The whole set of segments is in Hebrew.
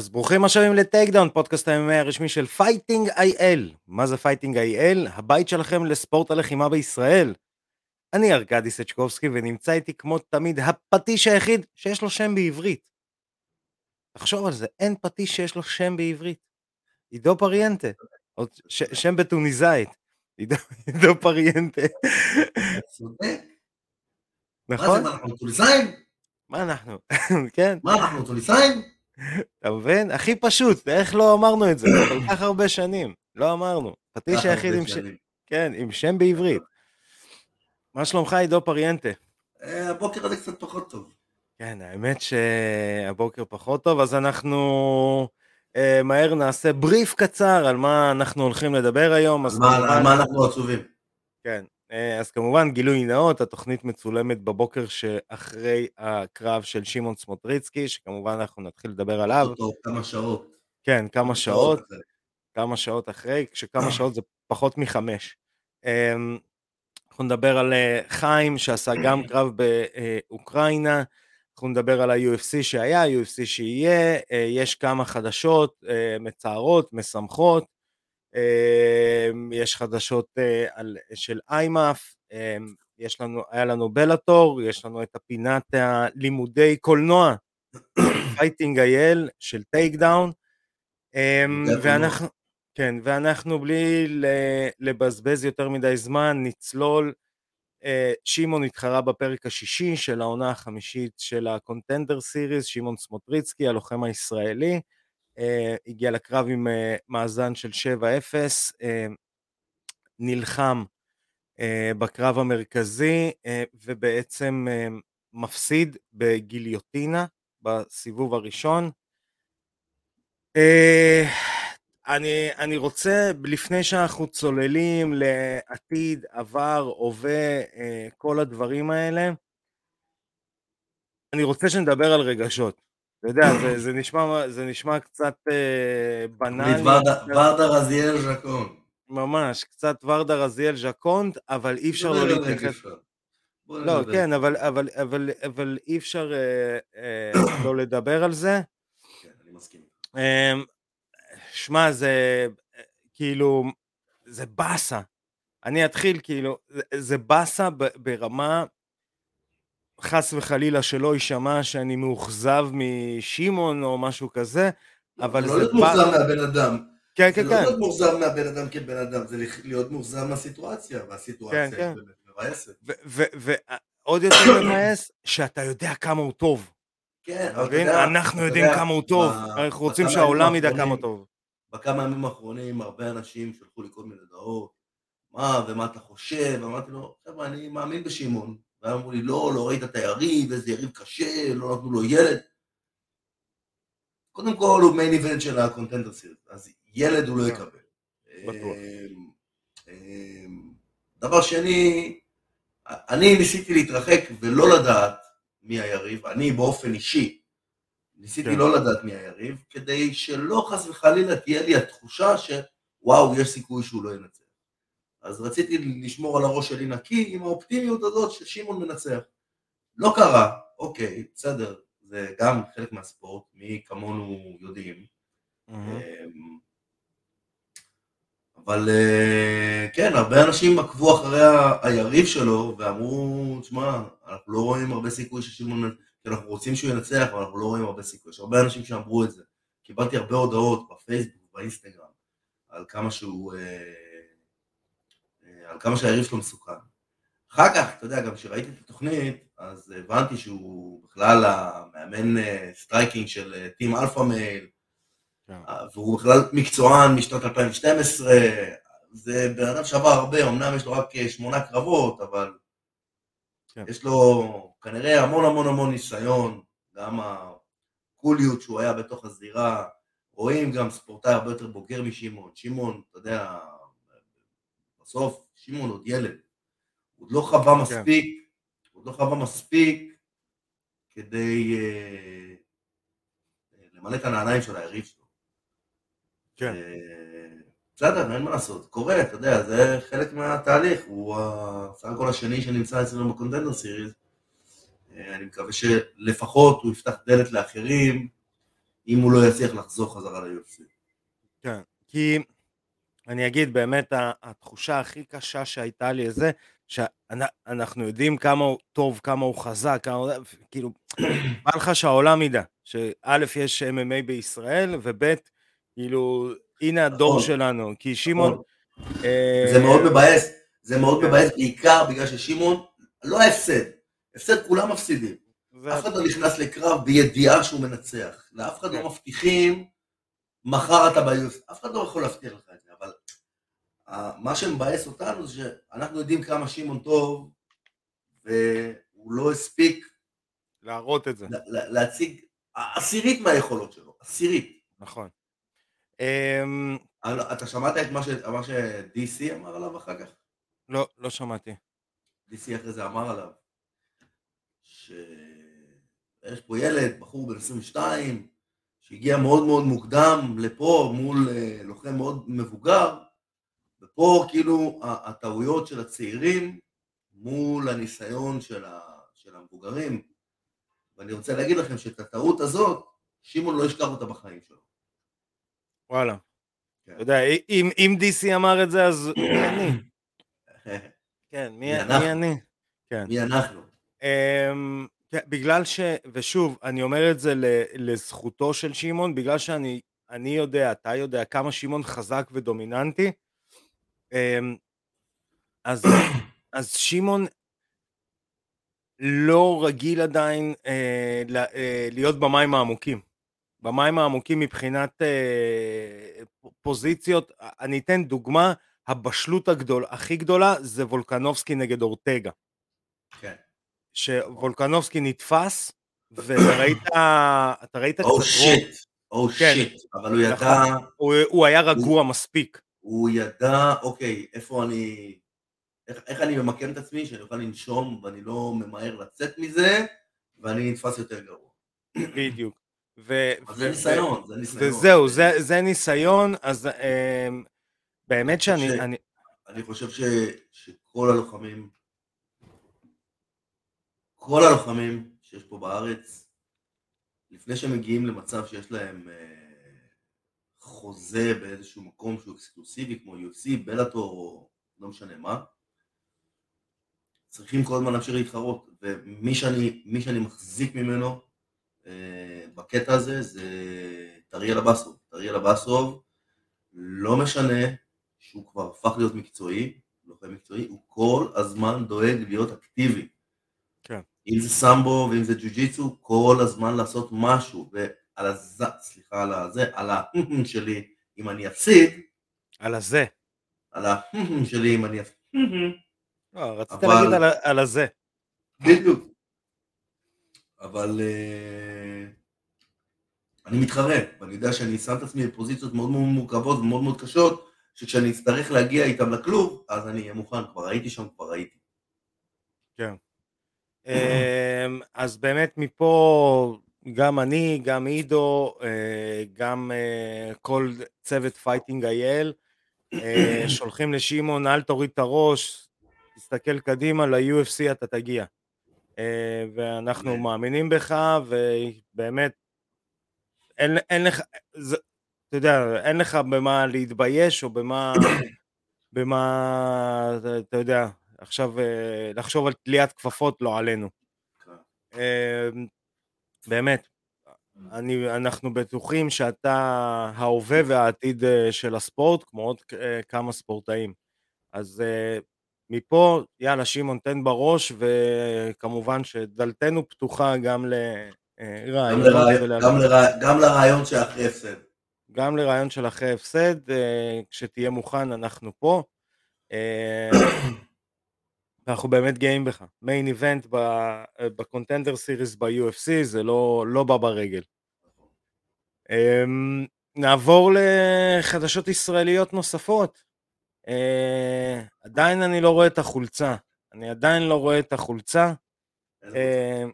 אז ברוכים השבים לטייקדאון, פודקאסט הימי הרשמי של פייטינג איי-אל. מה זה פייטינג איי-אל? הבית שלכם לספורט הלחימה בישראל. אני ארכדי סצ'קובסקי ונמצא איתי כמו תמיד הפטיש היחיד שיש לו שם בעברית. תחשוב על זה, אין פטיש שיש לו שם בעברית. עידו פריאנטה, יש- שם בטוניסאית. עידו, עידו פריאנטה, צודק. מה זה, נכון? אנחנו טוניסאים? מה אנחנו? כן, מה אנחנו טוניסאים? אתה מבין? הכי פשוט, איך לא אמרנו את זה? כל כך הרבה שנים, לא אמרנו. פטיש היחיד עם, ש... שנים. כן, עם שם בעברית. מה שלומך עידו פריאנטה? אה, הבוקר הזה קצת פחות טוב. כן, האמת שהבוקר פחות טוב, אז אנחנו אה, מהר נעשה בריף קצר על מה אנחנו הולכים לדבר היום. מה- על מה אנחנו עצובים? כן, אז כמובן גילוי נאות, התוכנית מצולמת בבוקר שאחרי הקרב של שמעון סמוטריצקי, שכמובן אנחנו נתחיל לדבר עליו. אותו כמה שעות. כן, כמה שעות. כמה שעות אחרי, כשכמה שעות זה פחות מחמש. אמ, אנחנו נדבר על אה, חיים שעשה גם קרב באוקראינה, אנחנו נדבר על ה-UFC שהיה, ה-UFC שיהיה, אה, יש כמה חדשות אה, מצערות, משמחות, יש חדשות אה, על, של איימאף, אמ, יש לנו, היה לנו בלאטור, יש לנו את הפינת הלימודי קולנוע, פייטינג אייל של טייק דאון, אמ, הקולנוע. ואנחנו, כן, ואנחנו בלי לבזבז יותר מדי זמן, נצלול. אה, שמעון התחרה בפרק השישי של העונה החמישית של ה Contender Series, שמעון סמוטריצקי, הלוחם הישראלי, הגיע לקרב עם אה, מאזן של 7-0, אה, נלחם אה, בקרב המרכזי, אה, ובעצם אה, מפסיד בגיליוטינה בסיבוב הראשון. אה, אני, אני רוצה, לפני שאנחנו צוללים לעתיד, עבר, הווה, אה, כל הדברים האלה, אני רוצה שנדבר על רגשות. אתה יודע, זה, זה, נשמע, זה נשמע קצת אה, בנאלי, ורדה- רזיאל ז'קון. ממש, קצת ורדה רזיאל ז'קונט, אבל אי אפשר לא על להתייחס... לא. כן, אבל, אבל, אבל, אבל אי אפשר אה, אה, לא לדבר על זה. כן, אני מסכים. אמ, שמע, זה כאילו, זה באסה. אני אתחיל כאילו, זה- זה באסה ברמה, חס וחלילה שלא יישמע שאני מאוכזב משמעון או משהו כזה, אבל זה זה לא להיות מאוכזב מהבן אדם. כן, זה כן, לא כן, להיות מאוכזב מהבן אדם כבן אדם, זה להיות מאוכזב מהסיטואציה, והסיטואציה כן, כן. היא באמת מבאסת. ועוד יותר מבאס, שאתה יודע כמה הוא טוב. כן, אתה אבל אתה מבין? יודע, אנחנו יודעים יודע, כמה הוא טוב, אנחנו רוצים שהעולם ידע כמה טוב. בכמה ימים האחרונים הרבה אנשים שלחו לי כל מיני הודעות, מה ומה אתה חושב, אמרתי לו, חבר'ה, אני מאמין בשמעון. והם אמרו לי, לא, לא ראית את היריב, איזה יריב קשה, לא נתנו לו ילד. קודם כל הוא מיין איבנט של הקונטנדר סיריס, אז ילד הוא לא כן, יקבל. בטוח. אמ, אמ, דבר שני, אני ניסיתי להתרחק ולא לדעת מי היריב, אני באופן אישי, ניסיתי כן. לא לדעת מי היריב, כדי שלא חס וחלילה תהיה לי התחושה שוואו, יש סיכוי שהוא לא ינצח. אז רציתי לשמור על הראש שלי נקי עם האופטימיות הזאת ששמעון מנצח. לא קרה, אוקיי, בסדר, זה גם חלק מהספורט, מי כמונו יודעים. אמ, אבל אה, כן, הרבה אנשים עקבו אחרי היריב שלו ואמרו, תשמע, אנחנו לא רואים הרבה סיכוי ששמעון, כי אנחנו רוצים שהוא ינצח, אבל אנחנו לא רואים הרבה סיכוי. יש הרבה אנשים שאמרו את זה. קיבלתי הרבה הודעות בפייסבוק, באינסטגרם, על כמה שהוא, אה, על כמה שהיריב שלו מסוכן. אחר כך, אתה יודע, גם כשראיתי את התוכנית, אז הבנתי שהוא בכלל המאמן striking של אה, Team Alpha Male, כן. והוא בכלל מקצוען משנת 2012, זה בן אדם שעבר הרבה, אמנם יש לו רק אה, שמונה קרבות, אבל כן. יש לו כנראה המון המון המון ניסיון, גם הקוליות שהוא היה בתוך הזירה, רואים גם ספורטאי הרבה יותר בוגר משמעון, שמעון, אתה יודע, בסוף שמעון עוד ילד, הוא עוד לא חווה כן. מספיק, הוא עוד לא חווה מספיק כדי אה, למלא את הנעליים של היריב שלו. כן. אה, בסדר, אין מה לעשות, קורה, אתה יודע, זה חלק מהתהליך, הוא הסך הכל השני שנמצא אצלנו בקונטנדר סיריז. אה, אני מקווה שלפחות הוא יפתח דלת לאחרים, אם הוא לא יצליח לחזור חזרה ל-UFC. כן, כי אני אגיד באמת התחושה הכי קשה שהייתה לי זה שאנחנו יודעים כמה הוא טוב, כמה הוא חזק, כמה. כאילו, בא לך שהעולם ידע, שא' יש MMA בישראל, וב' כאילו, הנה הדור נכון. שלנו, כי שמעון... נכון. זה מאוד מבאס, זה מאוד כן. מבאס בעיקר בגלל ששמעון, לא ההפסד, הפסד כולם מפסידים. אף אחד לא נכנס לקרב בידיעה שהוא מנצח. לאף אחד לא כן. מבטיחים, מחר אתה ביוס. אף אחד לא יכול להבטיח לך את זה, מה שמבאס אותנו זה שאנחנו יודעים כמה שמעון טוב, והוא לא הספיק... להראות את זה. להציג עשירית מהיכולות שלו, עשירית. נכון. אמ, לא, אתה שמעת את מה ש-DC אמר עליו אחר כך? לא, לא שמעתי. DC אחרי זה אמר עליו, שיש פה ילד, בחור בן 22, שהגיע מאוד מאוד מוקדם לפה מול אה, לוחם מאוד מבוגר, ופה כאילו הטעויות של הצעירים מול הניסיון של, ה, של המבוגרים. ואני רוצה להגיד לכם שאת הטעות הזאת, שמעון לא ישכח אותה בחיים שלו. וואלה. כן. אתה יודע, אם, אם DC אמר את זה, אז מי אני? כן, מי, מי, מי אני? כן. מי אנחנו? Um, כן, בגלל ש... ושוב, אני אומר את זה לזכותו של שמעון, בגלל שאני אני יודע, אתה יודע, כמה שמעון חזק ודומיננטי. Um, אז, אז שמעון לא רגיל עדיין אה, אה, להיות במים העמוקים. במים העמוקים מבחינת אה, פוזיציות, אני אתן דוגמה, הבשלות הגדול, הכי גדולה זה וולקנובסקי נגד אורטגה. כן. שוולקנובסקי נתפס, ואתה ראית, אתה ראית קצת. או שיט, או שיט, אבל הוא ידע... נכון. הוא, הוא היה רגוע הוא, מספיק. הוא ידע, אוקיי, איפה אני... איך, איך אני ממקם את עצמי, שאני אוכל לנשום ואני לא ממהר לצאת מזה, ואני נתפס יותר גרוע. בדיוק. ו- זה ניסיון, זה ניסיון. וזהו, זה, זה ניסיון, אז אה, באמת שאני... ש... אני... אני חושב ש... שכל הלוחמים, כל הלוחמים שיש פה בארץ, לפני שהם מגיעים למצב שיש להם אה, חוזה באיזשהו מקום שהוא אקסקלוסיבי, כמו UFC, בלאטור או לא משנה מה, צריכים כל הזמן להמשיך להתחרות, ומי שאני, שאני מחזיק ממנו אה, בקטע הזה זה טריאל אבסוב. טריאל אבסוב, לא משנה שהוא כבר הפך להיות מקצועי, לוחם מקצועי, הוא כל הזמן דואג להיות אקטיבי. כן. אם זה סמבו ואם זה ג'ו-ג'יצו, כל הזמן לעשות משהו, ועל הזה, סליחה על הזה, על ה שלי, אם אני אפסיד, על הזה. על ה שלי, אם אני אפסיד. לא, רצית להגיד על הזה. בדיוק. אבל uh, אני מתחרה, ואני יודע שאני שם את עצמי בפוזיציות מאוד מאוד מורכבות ומאוד מאוד קשות, שכשאני אצטרך להגיע איתם לכלוב, אז אני אהיה מוכן, כבר הייתי שם, כבר הייתי. כן. אמ, אז באמת מפה, גם אני, גם עידו, אה, גם אה, כל צוות פייטינג אייל, שולחים לשמעון, אל תוריד את הראש, תסתכל קדימה, ל-UFC אתה תגיע. אה, ואנחנו מאמינים בך, ובאמת, אין, אין לך, זה, אתה יודע, אין לך במה להתבייש, או במה, במה, אתה יודע, עכשיו אה, לחשוב על תליית כפפות, לא עלינו. אה, באמת, אני, אנחנו בטוחים שאתה ההווה והעתיד של הספורט, כמו עוד כמה ספורטאים. אז מפה, יאללה, שמעון, תן בראש, וכמובן שדלתנו פתוחה גם לרעיון. גם, גם לרעיון שאחרי הפסד. גם לרעיון של אחרי הפסד, אה, כשתהיה מוכן, אנחנו פה. אנחנו באמת גאים בך. מיין איבנט בקונטנדר סיריס ב-UFC, זה לא, לא בא ברגל. אמ, נעבור לחדשות ישראליות נוספות. אה, עדיין אני לא רואה את החולצה. אני עדיין לא רואה את החולצה. אה,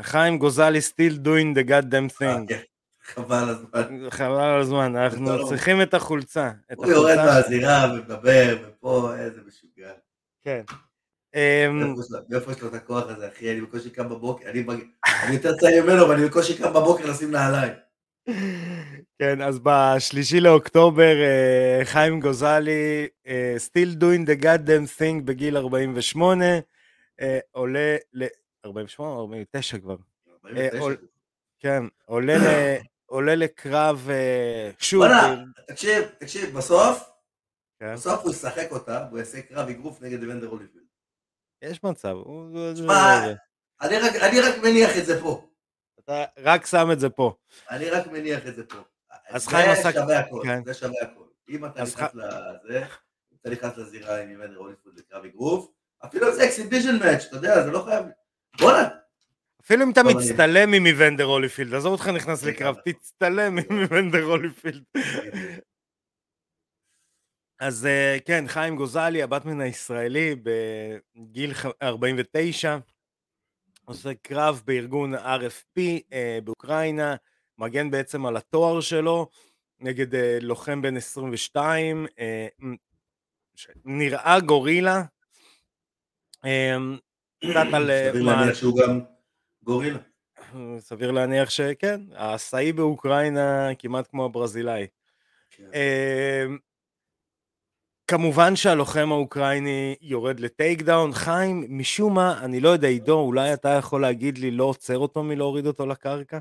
חיים גוזלי still doing the god damn thing. אה, כן. חבל על הזמן. חבל על הזמן, אנחנו צריכים את החולצה. הוא יורד מהזירה ומדבר, ופה איזה משוגע. כן. מאיפה יש לו את הכוח הזה, אחי? אני בקושי קם בבוקר, אני יותר צעיר ממנו, ואני בקושי קם בבוקר לשים נעליים. כן, אז בשלישי לאוקטובר אה, חיים גוזלי, אה, still doing the goddamn thing בגיל 48, אה, עולה ל... 48 או 49 כבר. 49. עול- כן, עולה ל- עולה לקרב שוב. וואלה, תקשיב, תקשיב, בסוף, כן, בסוף הוא ישחק אותה, והוא יעשה קרב אגרוף נגד אוונדר הוליפילד. יש מצב. אני רק- אני רק מניח את זה פה. אתה רק שם את זה פה. אני רק מניח את זה פה. אז חיים עשה- זה שווה הכל, כן. זה שווה הכל. אם אתה נכנס לזה, אתה נכנס לזירה עם אוונדר הוליפילד לקרב אגרוף, אפילו זה exhibition match, אתה יודע, זה לא חייב... בואנה, אפילו אם אתה מצטלם עם איוונדר הוליפילד, עזוב אותך נכנס לקרב, תצטלם עם איוונדר הוליפילד. אז אה, כן, חיים גוזלי, הבטמן הישראלי, בגיל ח- 49, עושה קרב בארגון RFP אה, באוקראינה, מגן בעצם על התואר שלו, נגד אה, לוחם בן 22, אה, מ- ש- נראה גורילה. קצת על... סביר להניח שהוא גם גורילה. סביר להניח שכן, האסאי באוקראינה כמעט כמו הברזילאי. כן. כמובן שהלוחם האוקראיני יורד ל takedown, חיים, משום מה, אני לא יודע, עידו, אולי אתה יכול להגיד לי לא עוצר אותו מלהוריד אותו לקרקע?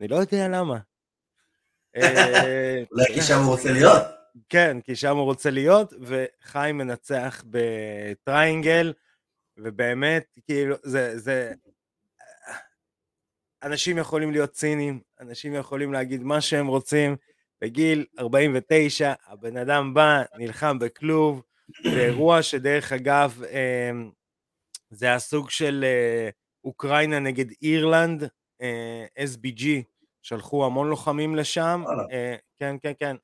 אני לא יודע למה. אה, אולי כי שם הוא רוצה להיות. כן, כי שם הוא רוצה להיות, וחיים מנצח ב triangle, ובאמת, כאילו, זה, זה... אנשים יכולים להיות ציניים, אנשים יכולים להגיד מה שהם רוצים. בגיל 49, הבן אדם בא, נלחם בכלוב, באירוע שדרך אגב, אה, זה הסוג של אה, אוקראינה נגד אירלנד, אה, SBG, שלחו המון לוחמים לשם. אה, כן, כן, כן.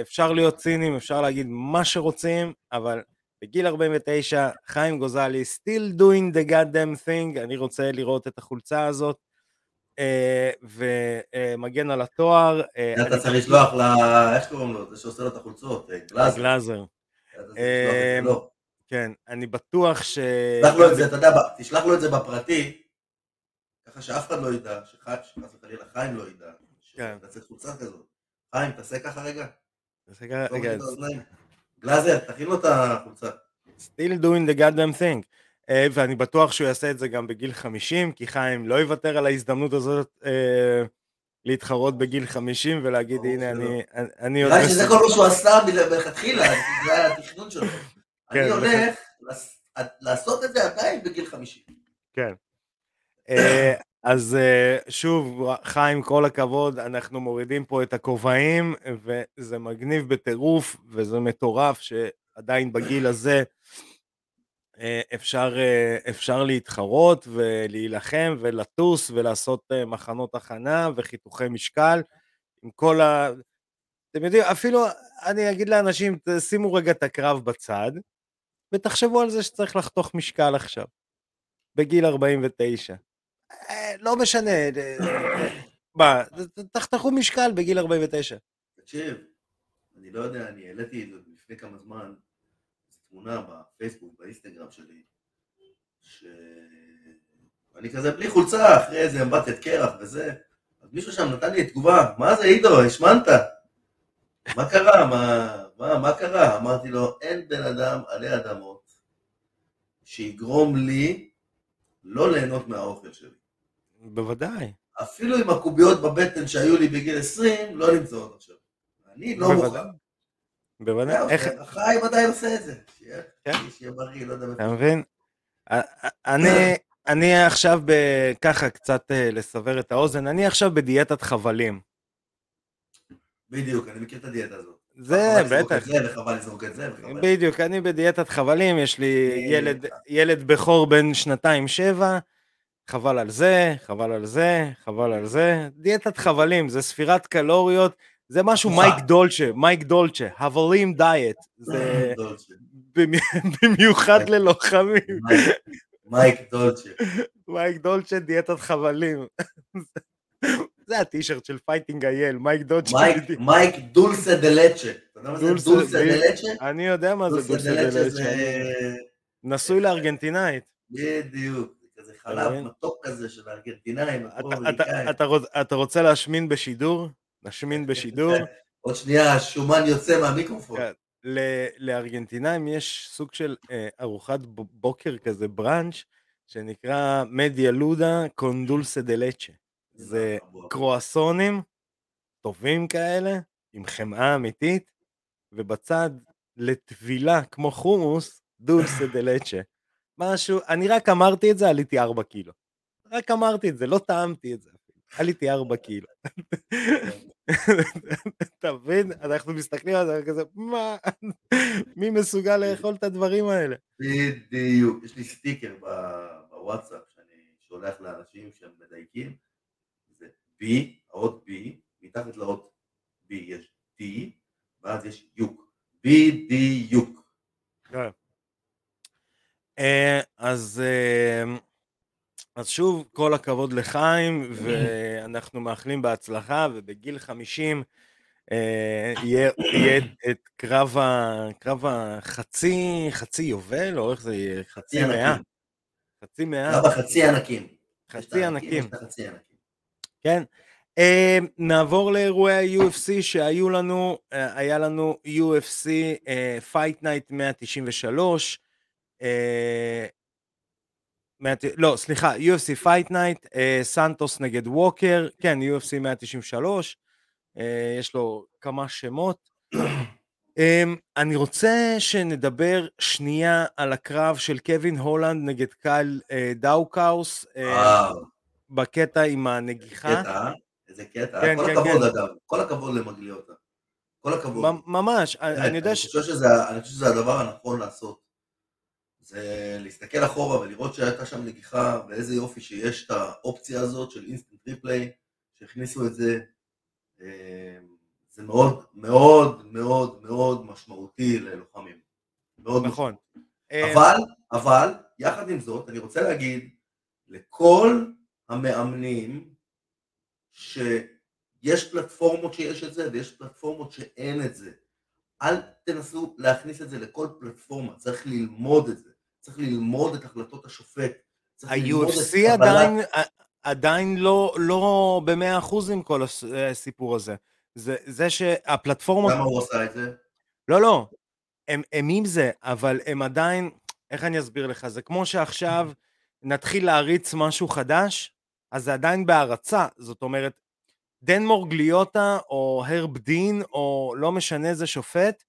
אפשר להיות ציניים, אפשר להגיד מה שרוצים, אבל בגיל 49, חיים גוזלי, still doing the goddamn thing, אני רוצה לראות את החולצה הזאת, ומגן על התואר, אה, אתה צריך לשלוח ל... איך קוראים לו? זה שעושה לו את החולצות, אה, גלאזר. לו. כן, אני בטוח ש... תשלח לו את זה, אתה יודע, תשלח לו את זה בפרטי, ככה שאף אחד לא ידע, שחס וחלילה חיים לא ידע, כן. שתעשה חולצה כזאת. חיים, תעשה ככה רגע. זה ככה- האוזניים. גלאזר, תכין לו את החולצה. still doing the goddamn thing. אה, ואני בטוח שהוא יעשה את זה גם בגיל 50, כי חיים לא יוותר על ההזדמנות הזאת אה, להתחרות בגיל 50 ולהגיד, הנה. אני, אני, נראה שזה מסוגל." כל מה שהוא עשה מל- מלכתחילה, זה היה התכנון שלו. כן, אני זה הולך לעש- לעשות את זה עדיין בגיל 50. כן. אה, אז שוב, חיים, כל הכבוד, אנחנו מורידים פה את הכובעים, וזה מגניב בטירוף, וזה מטורף שעדיין בגיל הזה אפשר, אה, אפשר להתחרות ולהילחם ולטוס ולעשות אה, מחנות הכנה וחיתוכי משקל עם כל ה... אתם יודעים, אפילו אני אגיד לאנשים, שימו רגע את הקרב בצד, ותחשבו על זה שצריך לחתוך משקל עכשיו, בגיל 49. אה, לא משנה, אה, אה, מה, תחתכו משקל בגיל 49. תקשיב, אני לא יודע, אני העליתי את זה לפני כמה זמן, תמונה בפייסבוק, באינסטגרם שלי, ש... אני כזה בלי חולצה, אחרי איזה אמבטת קרח וזה, אז מישהו שם נתן לי תגובה, מה זה עידו, השמנת? מה קרה? מה, מה, מה קרה? אמרתי לו, אין בן אדם עלי אדמות שיגרום לי לא ליהנות מהאוכל שלי. בוודאי. אפילו עם הקוביות בבטן שהיו לי בגיל 20, לא נמצאות עכשיו. אני לא בוודאי. מוכן. בוודאי. איך, החיים עדיין עושה את זה. שיהיה כן. בריא, לא יודע אתה. מבין? אני, אני עכשיו, ככה קצת אה, לסבר את האוזן, אני עכשיו בדיאטת חבלים. בדיוק, אני מכיר את הדיאטה הזאת. זה בטח. וחבל לזרוק את זה, וחבל. בדיוק, אני בדיאטת חבלים, יש לי אה, ילד, ילד בכור בן שנתיים שבע, חבל על זה, חבל על זה, חבל על זה. דיאטת חבלים, זה ספירת קלוריות, זה משהו. מייק דולצ'ה, מייק דולצ'ה, חבלים diet, זה במיוחד ללוחמים, מייק- דולצ'ה. מייק דולצ'ה דיאטת חבלים. זה הטישרט של Fighting אייל, מייק דולצ'ה. מייק- דולסה דלצ'ה. אתה יודע מה זה דולסה- בדיוק. דלצ'ה? אני יודע מה זה דולסה דלצ'ה, זה... נשוי לארגנטינאית. בדיוק. זה כזה חלב מתוק כזה של הארגנטינאים, אתה רוצה להשמין בשידור? נשמין בשידור. עוד שנייה השומן יוצא מהמיקרופון. כן. לארגנטינאים יש סוג של אה, ארוחת בוקר כזה, בראנץ', שנקרא מדיה לודה קונדולסה דה לצ'ה. זה קרואסונים טובים כאלה, עם חמאה אמיתית, ובצד לטבילה כמו חומוס, דולסה דה לצ'ה. משהו, אני רק אמרתי את זה, עליתי 4 קילו. רק אמרתי את זה, לא טעמתי את זה. עליתי 4 קילו. אתה מבין? אנחנו מסתכלים על זה כזה, מה? מי מסוגל לאכול את הדברים האלה? בדיוק. יש לי סטיקר בוואטסאפ שאני שולח לאנשים שהם מדייקים. זה B, האות B, מתחת לאות B יש D, ואז יש יוק. בדיוק. כן. אה, אז... אה, אז שוב, כל הכבוד לחיים, ואנחנו מאחלים בהצלחה, ובגיל 50 אה, יהיה, יהיה את קרב, ה, קרב החצי, חצי יובל, או איך זה יהיה? חצי מאה. חצי מאה. קרב החצי ענקים. חצי ענקים. כן. אה, נעבור לאירועי ה-UFC שהיו לנו, אה, היה לנו UFC אה, Fight Night 193, אה, לא, סליחה, UFC Fight Night, אה, סנטוס נגד ווקר, כן, UFC 193, אה, יש לו כמה שמות. אה, אני רוצה שנדבר שנייה על הקרב של קווין הולנד נגד קייל אה, דאוקאוס, בקטע עם הנגיחה. קטע, איזה קטע, כן, כל כן, הכבוד כן. אגב, כל הכבוד למירגליוטה. כל הכבוד. ממש, אני יודע ש... אני חושב שזה הדבר הנכון לעשות. זה להסתכל אחורה ולראות שהייתה שם נגיחה, ואיזה יופי שיש את האופציה הזאת של instant replay, שהכניסו את זה. אה, זה מאוד מאוד מאוד מאוד משמעותי ללוחמים. מאוד נכון. אה, אבל, אבל, יחד עם זאת, אני רוצה להגיד לכל המאמנים שיש פלטפורמות שיש את זה ויש פלטפורמות שאין את זה. אל תנסו להכניס את זה לכל פלטפורמה, צריך ללמוד את זה. צריך ללמוד את החלטות השופט. ה-UFC עדיין, עדיין לא, לא במאה אחוז עם כל הסיפור הזה. זה, זה שהפלטפורמות... למה הוא עושה את זה? לא, לא. הם, הם עם זה, אבל הם עדיין... איך אני אסביר לך? זה כמו שעכשיו נתחיל להריץ משהו חדש, אז זה עדיין בהערצה. זאת אומרת, דנמור גליוטה או הרב דין, או לא משנה איזה שופט,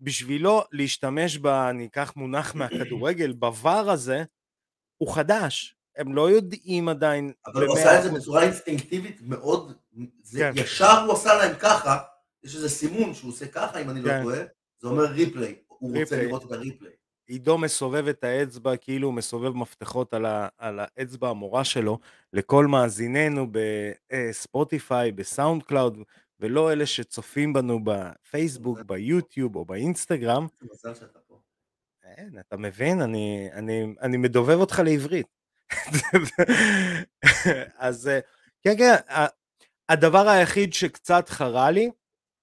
בשבילו להשתמש ב... אני אקח מונח מהכדורגל, בVAR הזה, הוא חדש. הם לא יודעים עדיין... אבל הוא עשה את זה בצורה אינסטינקטיבית מאוד, זה כן. ישר הוא עשה להם ככה, יש איזה סימון שהוא עושה ככה, אם אני לא כן. לא טועה, זה אומר replay, הוא replay. רוצה לראות את ה replay. עידו מסובב את האצבע כאילו הוא מסובב מפתחות על, ה, על האצבע המורה שלו לכל מאזיננו בספוטיפיי, בסאונד קלאוד, ולא אלה שצופים בנו בפייסבוק, ביוטיוב או באינסטגרם. מזל שאתה פה. אין, אתה מבין? אני, אני, אני מדובב אותך לעברית. אז כן, כן, הדבר היחיד שקצת חרה לי,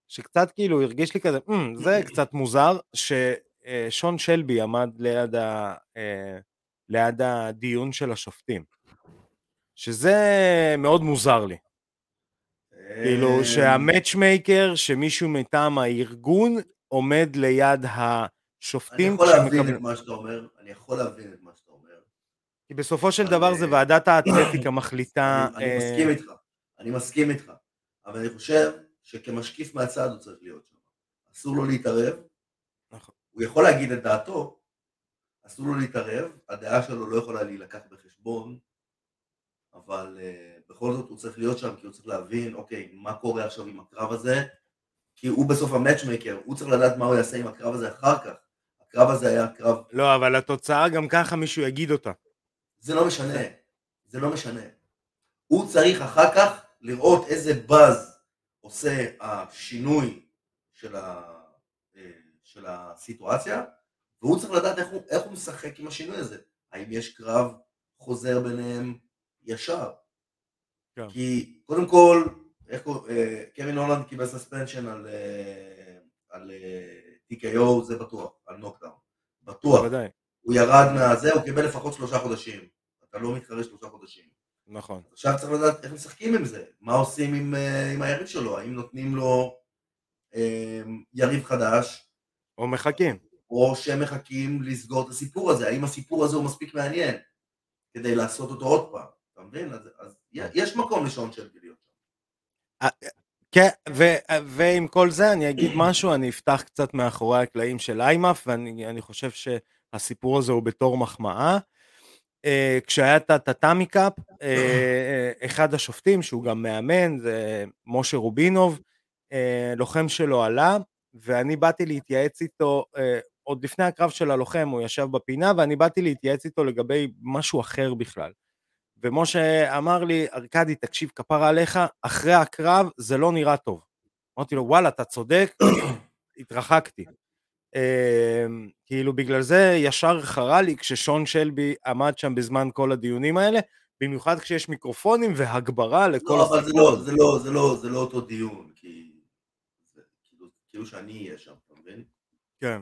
שקצת כאילו הרגיש לי כזה, mm, זה קצת מוזר, ששון שלבי עמד ליד, ה, אה, ליד הדיון של השופטים. שזה מאוד מוזר לי. כאילו אה, שהמאצ'מייקר, שמישהו מטעם הארגון עומד ליד השופטים. אני יכול להבין את מה שאתה אומר, אני יכול להבין את מה שאתה אומר. כי בסופו של דבר זה ועדת האתלטיקה מחליטה. אני אה, מסכים איתך, אני מסכים איתך, אבל אני חושב שכמשקיף מהצד הוא צריך להיות שם. אסור לו להתערב, נכון. הוא יכול להגיד את דעתו, אסור לו להתערב, הדעה שלו לא יכולה להילקח בחשבון, אבל uh, בכל זאת הוא צריך להיות שם, כי הוא צריך להבין, אוקיי, מה קורה עכשיו עם הקרב הזה, כי הוא בסוף המאצ'מייקר, הוא צריך לדעת מה הוא יעשה עם הקרב הזה אחר כך. הקרב הזה היה קרב... לא, אבל התוצאה גם ככה מישהו יגיד אותה. זה לא משנה, זה לא משנה. הוא צריך אחר כך לראות איזה באז עושה השינוי של, ה... של הסיטואציה, והוא צריך לדעת איך הוא, איך הוא משחק עם השינוי הזה. האם יש קרב חוזר ביניהם, ישר. כן. כי קודם כל, איך אה, קווין הולנד קיבל סספנשן על, אה, על אה, TKO, זה בטוח, על נוקדאון. בטוח. בוודאי. הוא ירד מהזה, הוא קיבל לפחות שלושה חודשים. אתה לא מתחרה שלושה חודשים. נכון. עכשיו צריך לדעת איך משחקים עם זה, מה עושים עם, אה, עם היריב שלו, האם נותנים לו אה, יריב חדש, או מחכים. או שהם מחכים לסגור את הסיפור הזה, האם הסיפור הזה הוא מספיק מעניין כדי לעשות אותו עוד פעם, אתה מבין? אז, אז יש מקום לשעון שלבי להיות שם. כן, ו- ועם כל זה אני אגיד משהו, אני אפתח קצת מאחורי הקלעים של איימאף, ואני חושב שהסיפור הזה הוא בתור מחמאה. Uh, כשהיה את הטאטאמי קאפ, uh, אחד השופטים, שהוא גם מאמן, זה משה רובינוב, uh, לוחם שלו עלה, ואני באתי להתייעץ איתו, uh, עוד לפני הקרב של הלוחם, הוא ישב בפינה, ואני באתי להתייעץ איתו לגבי משהו אחר בכלל. ומשה אמר לי, ארכדי, תקשיב, כפרה עליך, אחרי הקרב זה לא נראה טוב. אמרתי לו, וואלה, אתה צודק, התרחקתי. Uh, כאילו בגלל זה ישר חרה לי כששון שלבי עמד שם בזמן כל הדיונים האלה, במיוחד כשיש מיקרופונים והגברה לכל לא, אבל זה לא, זה לא, זה לא, זה לא אותו דיון, כי כאילו, שאני אהיה שם, אתה מבין? כן.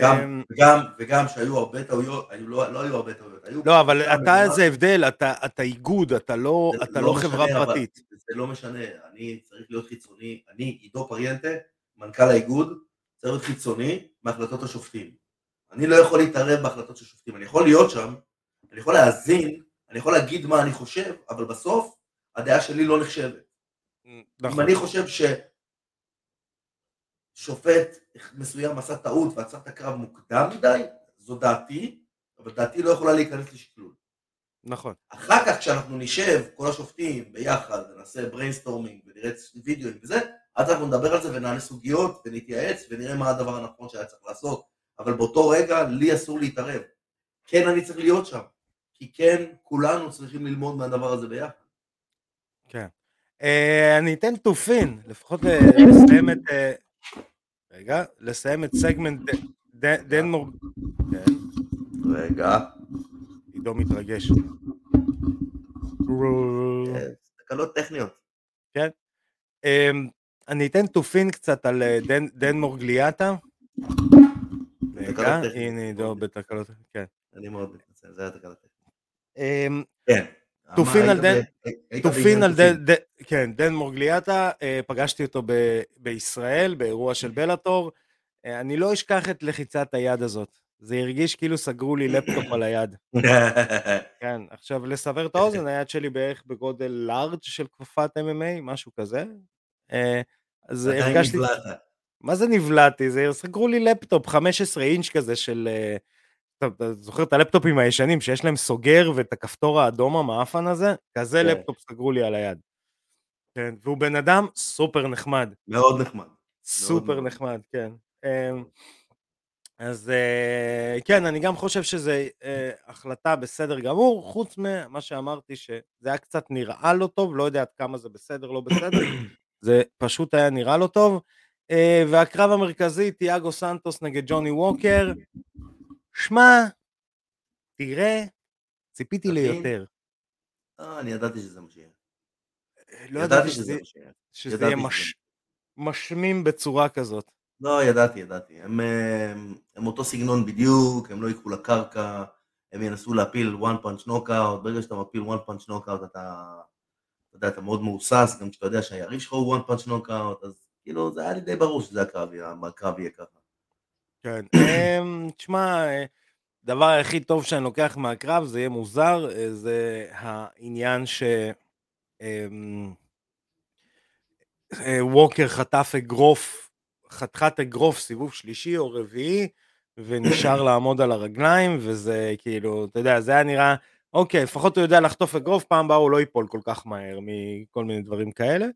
גם, אמ, וגם, וגם שהיו הרבה טעויות, היו, לא, לא היו הרבה טעויות, היו... לא, אבל אתה איזה הבדל, אתה, אתה איגוד, אתה לא, זה אתה לא משנה, חברה אבל פרטית. זה לא משנה, אני צריך להיות חיצוני, אני עידו פריאנטה, מנכ"ל האיגוד, צריך להיות חיצוני מהחלטות השופטים. אני לא יכול להתערב בהחלטות של שופטים, אני יכול להיות שם, אני יכול להאזין, אני יכול להגיד מה אני חושב, אבל בסוף הדעה שלי לא נחשבת. אם נכון. אני חושב ששופט מסוים עשה טעות ועצר את הקרב מוקדם מדי, זו דעתי, אבל דעתי לא יכולה להיכנס לשקלול. נכון. אחר כך כשאנחנו נשב, כל השופטים ביחד, ונעשה brainstorming ונראה וידאוים וזה, אז אנחנו נדבר על זה ונענה סוגיות ונתייעץ ונראה מה הדבר הנכון שהיה צריך לעשות. אבל באותו רגע לי אסור להתערב. כן אני צריך להיות שם. כי כן, כולנו צריכים ללמוד מהדבר הזה ביחד. כן. אה, אני אתן תופין, לפחות אה, לסיים את... רגע, לסיים את סגמנט דנמור... כן, רגע, עידו מתרגש. אה, תקלות טכניות. אמ, אני אתן תופין קצת על אה, דנמור גליאטה. רגע. הנה עידו בתקלות, כן. אני מאוד מתנצל, זה היה תקלה טכנית. אמ, כן. תופין מה, על דן- ב- היית תופין בעניין על תופין. דן, כן, דן מורגליאטה, אה, פגשתי אותו בישראל, באירוע של בלאטור. אה, אני לא אשכח את לחיצת היד הזאת. זה הרגיש כאילו סגרו לי לפטופ על היד. כן, עכשיו לסבר את האוזן, היד שלי בערך בגודל לארג' של כפפת MMA, משהו כזה. אה, אז הרגשתי. מה זה נבלעתי? זה סגרו לי לפטופ 15 אינץ' כזה של... אה, אתה זוכר את הלפטופים הישנים שיש להם סוגר ואת הכפתור האדום המאפן הזה? כזה כן. לפטופ סגרו לי על היד. כן, והוא בן אדם סופר נחמד, מאוד נחמד. סופר מאוד. נחמד, כן. אמ, אז אה, כן, אני גם חושב שזו החלטה בסדר גמור, חוץ ממה שאמרתי שזה היה קצת נראה לא טוב, לא יודע עד כמה זה בסדר, לא בסדר, זה פשוט היה נראה לא טוב. אה, והקרב המרכזי, תיאגו סנטוס נגד ג'וני ווקר, שמע, תראה, ציפיתי. ליותר. אה, אני ידעתי שזה מה שיהיה. לא ידעתי שזה מה שיהיה. שזה יהיה משמים בצורה כזאת. לא, ידעתי, ידעתי. הם, הם, הם אותו סגנון בדיוק, הם לא ייקחו לקרקע, הם ינסו להפיל one punch knockout, ברגע שאתה מפיל one punch knockout אתה, אתה יודע, אתה מאוד מהוסס, גם כשאתה יודע שהיריב שלך הוא one punch knockout, אז כאילו זה היה לי די ברור שזה הקרב יהיה ככה. כן. אמ, תשמע, אה, הדבר הכי טוב שאני לוקח מהקרב, זה יהיה מוזר, אה, זה העניין ש... אמ, אה, ווקר חטף אגרוף, חתיכת אגרוף סיבוב שלישי או רביעי, ונשאר לעמוד על הרגליים, וזה כאילו, אתה יודע, זה היה נראה, אוקיי, לפחות הוא יודע לחטוף אגרוף, פעם הבאה הוא לא ייפול כל כך מהר מכל מיני דברים כאלה.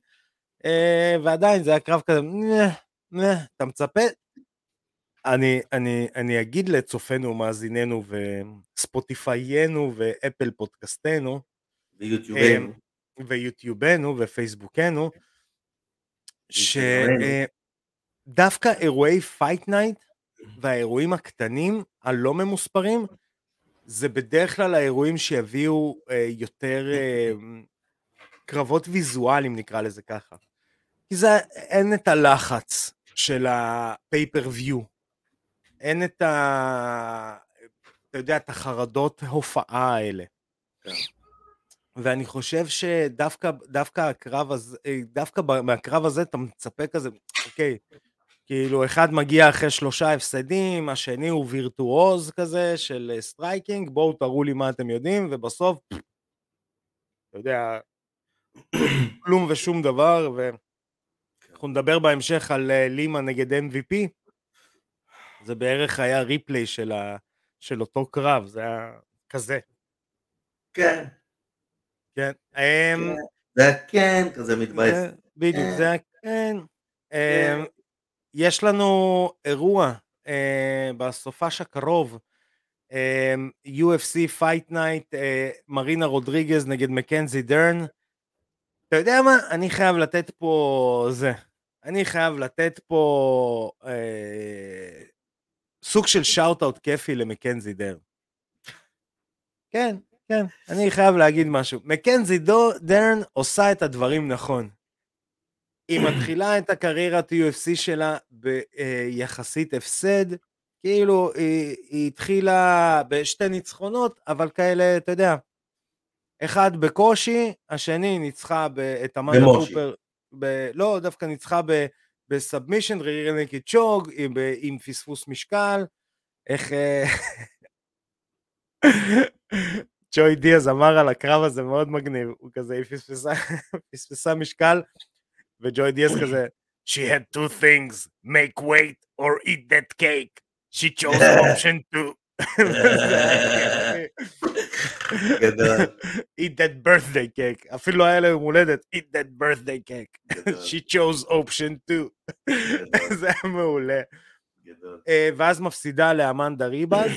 ועדיין זה היה קרב כזה, "נה, נה", אתה מצפה, אני, אני, אני אגיד לצופינו ומאזיננו וספוטיפיינו ואפל פודקאסטנו ויוטיובנו. ויוטיובנו ופייסבוקנו. שדווקא אירועי Fight Night והאירועים הקטנים הלא ממוספרים זה בדרך כלל האירועים שיביאו אה, יותר אה, קרבות ויזואליים נקרא לזה ככה. כי זה אין את הלחץ של הפייפר ויו. אין את ה... אתה יודע, את החרדות הופעה האלה. כן. ואני חושב שדווקא דווקא הקרב הזה, אה, דווקא מהקרב הזה אתה מצפה כזה, אוקיי, כאילו אחד מגיע אחרי שלושה הפסדים, השני הוא וירטואוז כזה של אה, striking, בואו תראו לי מה אתם יודעים, ובסוף, אתה יודע, כלום ושום דבר, ואנחנו נדבר בהמשך על אה, לימה נגד MVP, זה בערך היה replay של, ה... של אותו קרב, זה היה כזה. כן. כן. אמ, זה היה כן, כזה מתבאס. בדיוק, זה היה כן. אמ, יש לנו אירוע אה, בסופש הקרוב, אה, UFC Fight Night, אה, מרינה רודריגז נגד מקנזי דרן. אתה יודע מה? אני חייב לתת פה זה. אני חייב לתת פה אה, סוג של shout-out כיפי למקנזי דרן. כן, כן, אני חייב להגיד משהו. מקנזי דרן עושה את הדברים נכון. היא מתחילה את הקריירת UFC שלה ביחסית הפסד, כאילו היא, היא התחילה בשתי ניצחונות, אבל כאלה, אתה יודע, אחד בקושי, השני ניצחה את אמנדה קופר, ב, לא, דווקא ניצחה בסאבמישן, רירנקי צ'וג, עם, עם פספוס משקל, איך... אה, ג'וי דיאז אמר על הקרב הזה מאוד מגניב, הוא כזה, היא פספסה, פספסה משקל, וג'וי דיאס כזה, She had two things, make weight or eat that cake. She chose option two. eat that birthday cake. אפילו היה לה יום הולדת, eat that birthday cake. She chose option two. זה היה מעולה. אה, ואז מפסידה לאמנדה ריבאז.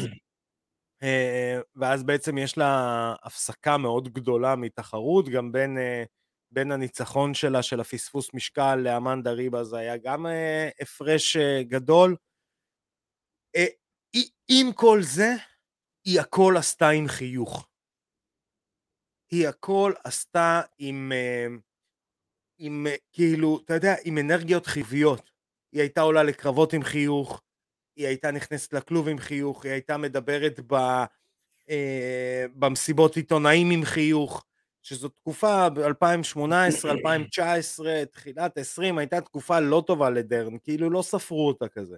אה, ואז בעצם יש לה הפסקה מאוד גדולה מתחרות, גם בין אה, בין הניצחון שלה, של הפספוס משקל לאמנדה ריבה, זה היה גם הפרש גדול. עם כל זה, היא הכל עשתה עם חיוך. היא הכל עשתה עם, אה, עם אה, כאילו, אתה יודע, עם אנרגיות חיוביות. היא הייתה עולה לקרבות עם חיוך, היא הייתה נכנסת לכלוב עם חיוך, היא הייתה מדברת ב, אה, במסיבות עיתונאים עם חיוך. שזו תקופה ב-2018, 2019, תחילת 20, הייתה תקופה לא טובה לדרן, כאילו לא ספרו אותה כזה.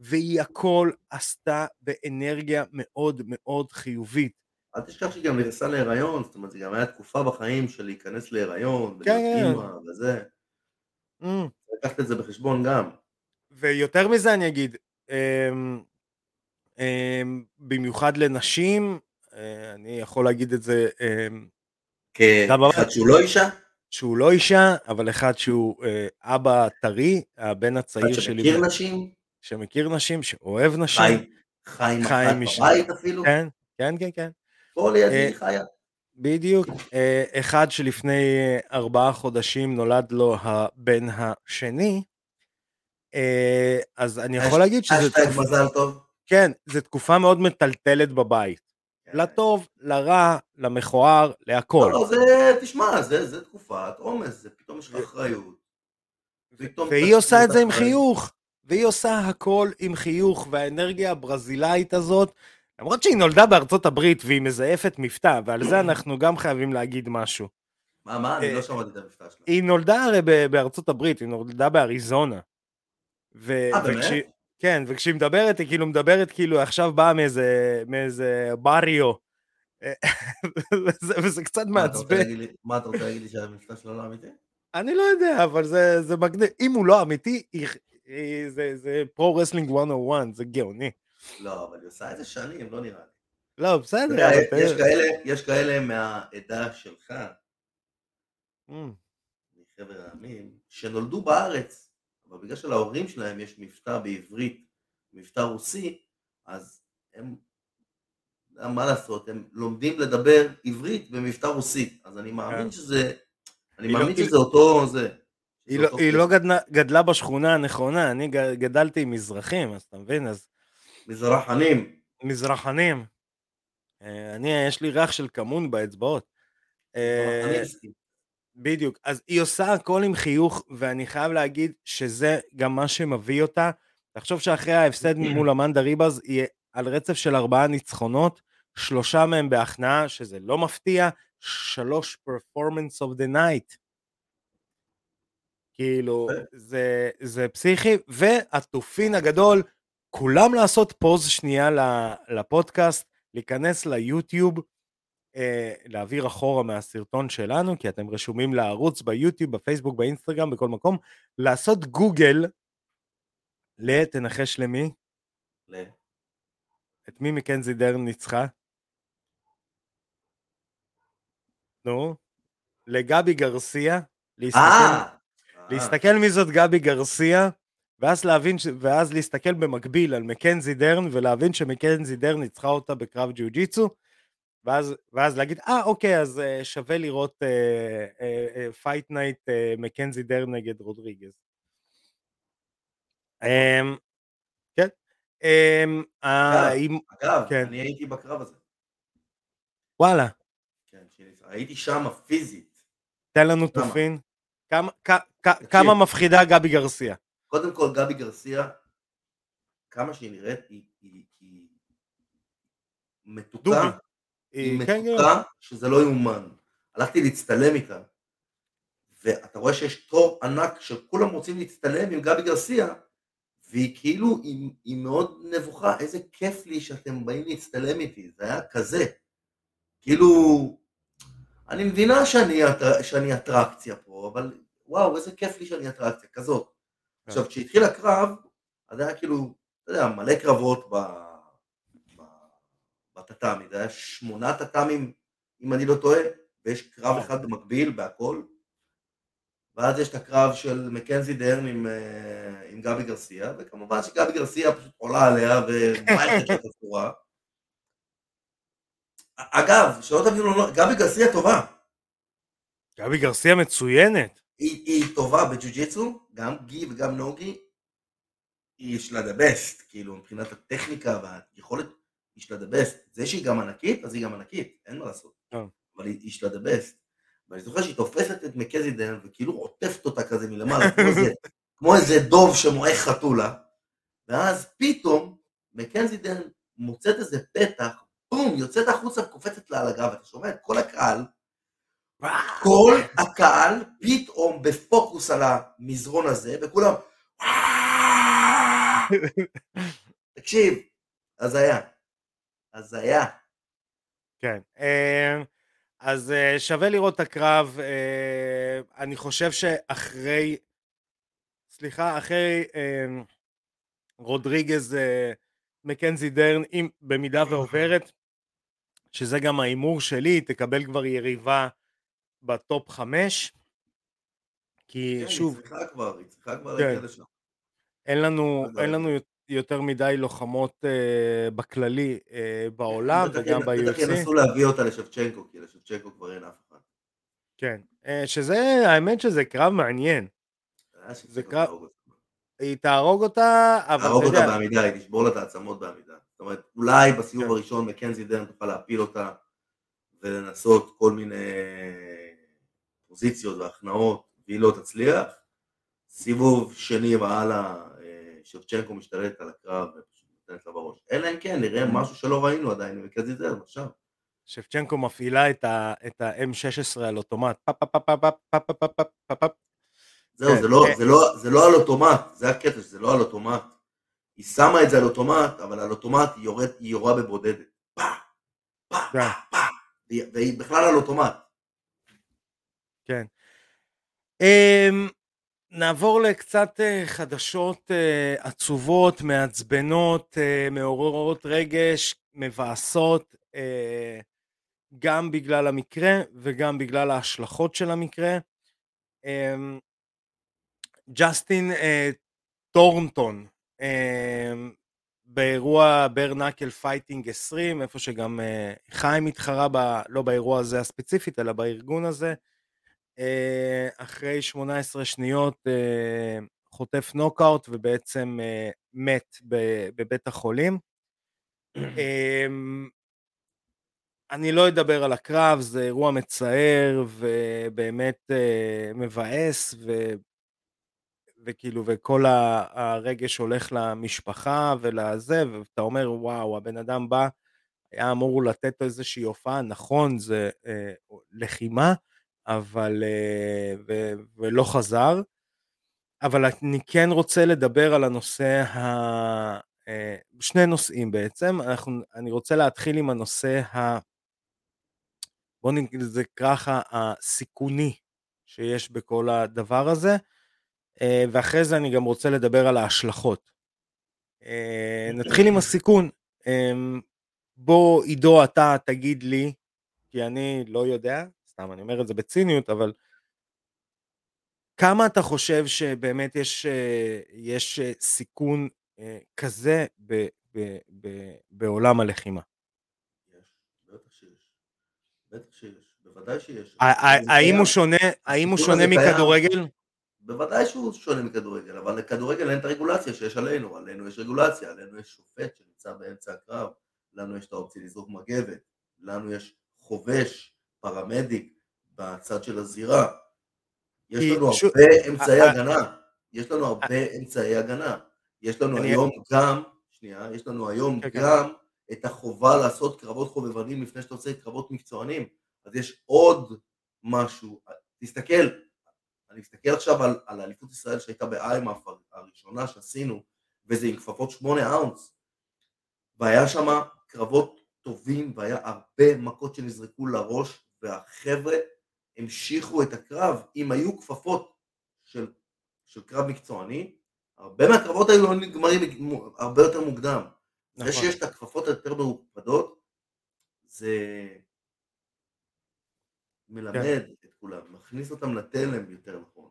והיא הכל עשתה באנרגיה מאוד מאוד חיובית. אל תשכח שהיא גם נכנסה להיריון, זאת אומרת, זו גם הייתה תקופה בחיים של להיכנס להיריון, כן, כן. אימא וזה. Mm. לקחת את זה בחשבון גם. ויותר מזה אני אגיד, אמ, אמ, במיוחד לנשים, אה, אני יכול להגיד את זה אמ, כאחד שהוא לא אישה? שהוא לא אישה, אבל אחד שהוא אה, אבא טרי, הבן הצעיר שלי. שמכיר נשים? שמכיר נשים, שאוהב נשים. חי, עם אחת בבית אפילו? כן, כן, כן, כן. פה לידי אה, חיה. בדיוק, אה, אחד שלפני ארבעה חודשים נולד לו הבן השני, אה, אז אני יכול להגיד שזה... אשטג מזל טוב. כן, זו תקופה מאוד מטלטלת בבית. לטוב, לרע, למכוער, להכל. לא, לא, זה, תשמע, זה, זה תקופת עומס, זה פתאום יש לך אחריות. והיא עושה את זה עם חיוך, והיא עושה הכל עם חיוך, והאנרגיה הברזילאית הזאת, למרות שהיא נולדה בארצות הברית והיא מזייפת מבטא, ועל זה אנחנו גם חייבים להגיד משהו. מה, מה? אני לא אה, שמעתי את המבטא שלה. היא נולדה הרי בארצות הברית, היא נולדה באריזונה. אה, באמת? כן, וכשהיא מדברת, היא כאילו מדברת כאילו עכשיו באה מאיזה, מאיזה בריו. וזה, וזה קצת מעצבן. מה אתה רוצה להגיד לי שהמבטא שלו לא אמיתי? אני לא יודע, אבל זה, זה מגניב. אם הוא לא אמיתי, זה, זה pro wrestling 101, זה גאוני. לא, אבל היא עושה את זה שנים, לא נראה לי. לא, בסדר. יש, כאלה, יש כאלה מהעדה שלך, mm. מחבר העמים, שנולדו בארץ, אבל בגלל שלהורים שלהם יש מבטא בעברית, מבטא רוסי, אז הם, מה לעשות, הם לומדים לדבר עברית במבטא רוסי, אז אני מאמין כן. שזה, אני לא- מאמין שזה אותו זה. היא לא, היא לא גדלה, גדלה בשכונה הנכונה, אני גדלתי עם מזרחים, אז אתה מבין? אז... מזרחנים. מזרחנים. אה, אני, יש לי ריח של כמון באצבעות. מזרחנים. בדיוק, אז היא עושה הכל עם חיוך, ואני חייב להגיד שזה גם מה שמביא אותה. תחשוב שאחרי ההפסד מול אמנדה ריבאז, היא על רצף של ארבעה ניצחונות, שלושה מהם בהכנעה, שזה לא מפתיע, שלוש performance of the night. כאילו, זה, זה פסיכי, והתופין הגדול, כולם לעשות פוז שנייה לפודקאסט, להיכנס ליוטיוב, אה, להעביר אחורה מהסרטון שלנו, כי אתם רשומים לערוץ ביוטיוב, בפייסבוק, באינסטגרם, בכל מקום, לעשות גוגל, לתנחש למי? ל... את מי מקנזי דרן ניצחה? נו, לגבי גרסיה, להסתכל, אה! להסתכל מי זאת גבי גרסיה, ואז להבין, ש- ואז להסתכל במקביל על מקנזי דרן, ולהבין שמקנזי דרן ניצחה אותה בקרב ג'יו ג'יצו, ואז, ואז להגיד, אה, אוקיי, אז uh, שווה לראות Fight Night מקנזי דרן נגד רודריגז. אמ, כן. אמ, אגב, אם, אגב, כן. אני הייתי בקרב הזה. וואלה, כן, הייתי שם פיזית. תן לנו? תופין. כמה, מפחידה גבי גרסיה? קודם כל, גבי גרסיה, כמה שהיא נראית, היא, היא, היא מתוקה, דובי. היא אה, כן, כן. מתוקה, שזה לא יאומן. הלכתי להצטלם איתה, ואתה רואה שיש תור ענק שכולם רוצים להצטלם עם גבי גרסיה, והיא כאילו, היא, היא מאוד נבוכה, איזה כיף לי שאתם באים להצטלם איתי, זה היה כזה. כאילו, אני מבינה שאני, שאני אטרקציה פה, אבל וואו, איזה כיף לי שאני אטרקציה, כזאת. עכשיו, כשהתחיל הקרב, אז היה כאילו, אתה יודע, מלא קרבות ב... ב... בטאטאמי, זה היה שמונה טאטאמים, אם אני לא טועה, ויש קרב אחד במקביל בהכל, ואז יש את הקרב של מקנזי דרן עם, אה, עם גבי גרסיה, וכמובן שגבי גרסיה פשוט עולה עליה ומערכת את הצורה. אגב, שלא תבינו, לא- גבי גרסיה טובה, גבי גרסיה מצוינת. היא, היא טובה בג'ו-ג'יצו, גם גי וגם נוגי, היא שלה the best, כאילו מבחינת הטכניקה והיכולת, היא שלה the best. זה שהיא גם ענקית, אז היא גם ענקית, אין מה לעשות. כן. אבל היא, היא שלה דה בסט. ואני זוכר שהיא תופסת את מקנזי דרן וכאילו עוטפת אותה כזה מלמעלה, כמו איזה, כמו איזה דוב שמועך חתולה, ואז פתאום מקנזי דרן מוצאת איזה פתח, בום, יוצאת החוצה וקופצת לה על הגב, אתה שומע את כל הקהל, כל הקהל פתאום בפוקוס על המזרון הזה, וכולם... תקשיב, הזיה. הזיה. כן. אה, אז אה, שווה לראות את הקרב. אה, אני חושב שאחרי, סליחה, אחרי רודריגז מקנזי דרן, אם במידה ועוברת, שזה גם ההימור שלי, תקבל כבר יריבה בטופ חמש. כי כן, שוב, היא צריכה כבר, היא צריכה כבר כן. להגיע לשם. אין לנו, אין. לנו יותר מדי לוחמות אה, בכללי אה, בעולם וגם ינ- בטח ב-UFC. ינסו להביא אותה לשבצ'נקו, כי לשבצ'נקו כבר אין אף אחד. כן. אה, שזה, האמת שזה קרב מעניין. אה, זה קרב-. היא תהרוג אותה, אבל תהרוג אותה בעמידה, היא תשבור לה את העצמות בעמידה. זאת אומרת, אולי בסיבוב כן. הראשון מקנזי דרן תוכל להפיל אותה ולנסות כל מיני פוזיציות והכנעות, והיא לא תצליח. סיבוב שני והלאה, אה, שבצ'נקו משתלט על הקרב ונותנת לה בראש. אלא אם כן, נראה אממ. משהו שלא ראינו עדיין מקנזי דרן עכשיו. שבצ'נקו מפעילה את ה-M16 על אוטומט, פאפ פאפ פאפ פאפ פאפ פאפ פאפ זהו, זה לא, כן. לא, לא על אוטומט, זה הקטע, זה לא על אוטומט. היא שמה את זה על אוטומט, אבל על אוטומט היא יורד- היא יורה בבודדת. כן. פה, פה. והיא- בכלל על אוטומט. כן. אמ, נעבור לקצת אה, חדשות אה, עצובות, מעצבנות, אה, מעוררות רגש, מבאסות, אה, גם בגלל המקרה וגם בגלל ההשלכות של המקרה. אמ, ג'סטין אה, טורנטון אמ, באירוע bare knuckle fighting 20, איפה שגם אה, חיים התחרה, ב, לא באירוע הזה הספציפית, אלא בארגון הזה, אה, אחרי 18 שניות אה, חוטף נוקאוט ובעצם מת בבית החולים. אמ, אני לא אדבר על הקרב, זה אירוע מצער ובאמת מבאס, ו... וכאילו, וכל הרגש הולך למשפחה ולזה, ואתה אומר, וואו, הבן אדם בא, היה אמור לתת איזושהי הופעה, נכון, זה אה, לחימה, אבל... אה, ו, ולא חזר. אבל אני כן רוצה לדבר על הנושא ה... אה, שני נושאים בעצם, אנחנו, אני רוצה להתחיל עם הנושא ה... בואו נגיד לזה ככה, הסיכוני שיש בכל הדבר הזה, ואחרי זה אני גם רוצה לדבר על ההשלכות. אה, נתחיל עם הסיכון. בוא עידו אתה תגיד לי, כי אני לא יודע, סתם אני אומר את זה בציניות, אבל כמה אתה חושב שבאמת יש, יש סיכון אה, כזה ב, ב, ב, בעולם הלחימה? יש, בטח שיש. בטח שיש, בוודאי שיש. האם הוא שונה, האם הוא שונה מכדורגל? בוודאי שהוא שונה מכדורגל, אבל לכדורגל אין את הרגולציה שיש עלינו, עלינו יש רגולציה, עלינו יש שופט שנמצא באמצע הקרב, לנו יש את האופציה לזרוק מגבת, לנו יש חובש, פרמדיק, בצד של הזירה. יש לנו הרבה אמצעי הגנה, יש לנו הרבה אמצעי הגנה. יש לנו היום גם, שנייה, יש לנו היום כן, כן. גם את החובה לעשות קרבות חובבנים לפני שאתה עושה קרבות מקצוענים. אז יש עוד משהו, תסתכל, אני מסתכל עכשיו על, על אליפות ישראל שהייתה באיימאף הראשונה שעשינו, וזה עם כפפות שמונה אאונס, והיה שם קרבות טובים, והיה הרבה מכות שנזרקו לראש, והחבר'ה המשיכו את הקרב, אם היו כפפות של, של קרב מקצועני, הרבה מהקרבות היו נגמרים הרבה יותר מוקדם. נכון. זה שיש את הכפפות היותר מרופדות, זה מלמד כן. את כולם, מכניס אותם לתלם יותר נכון.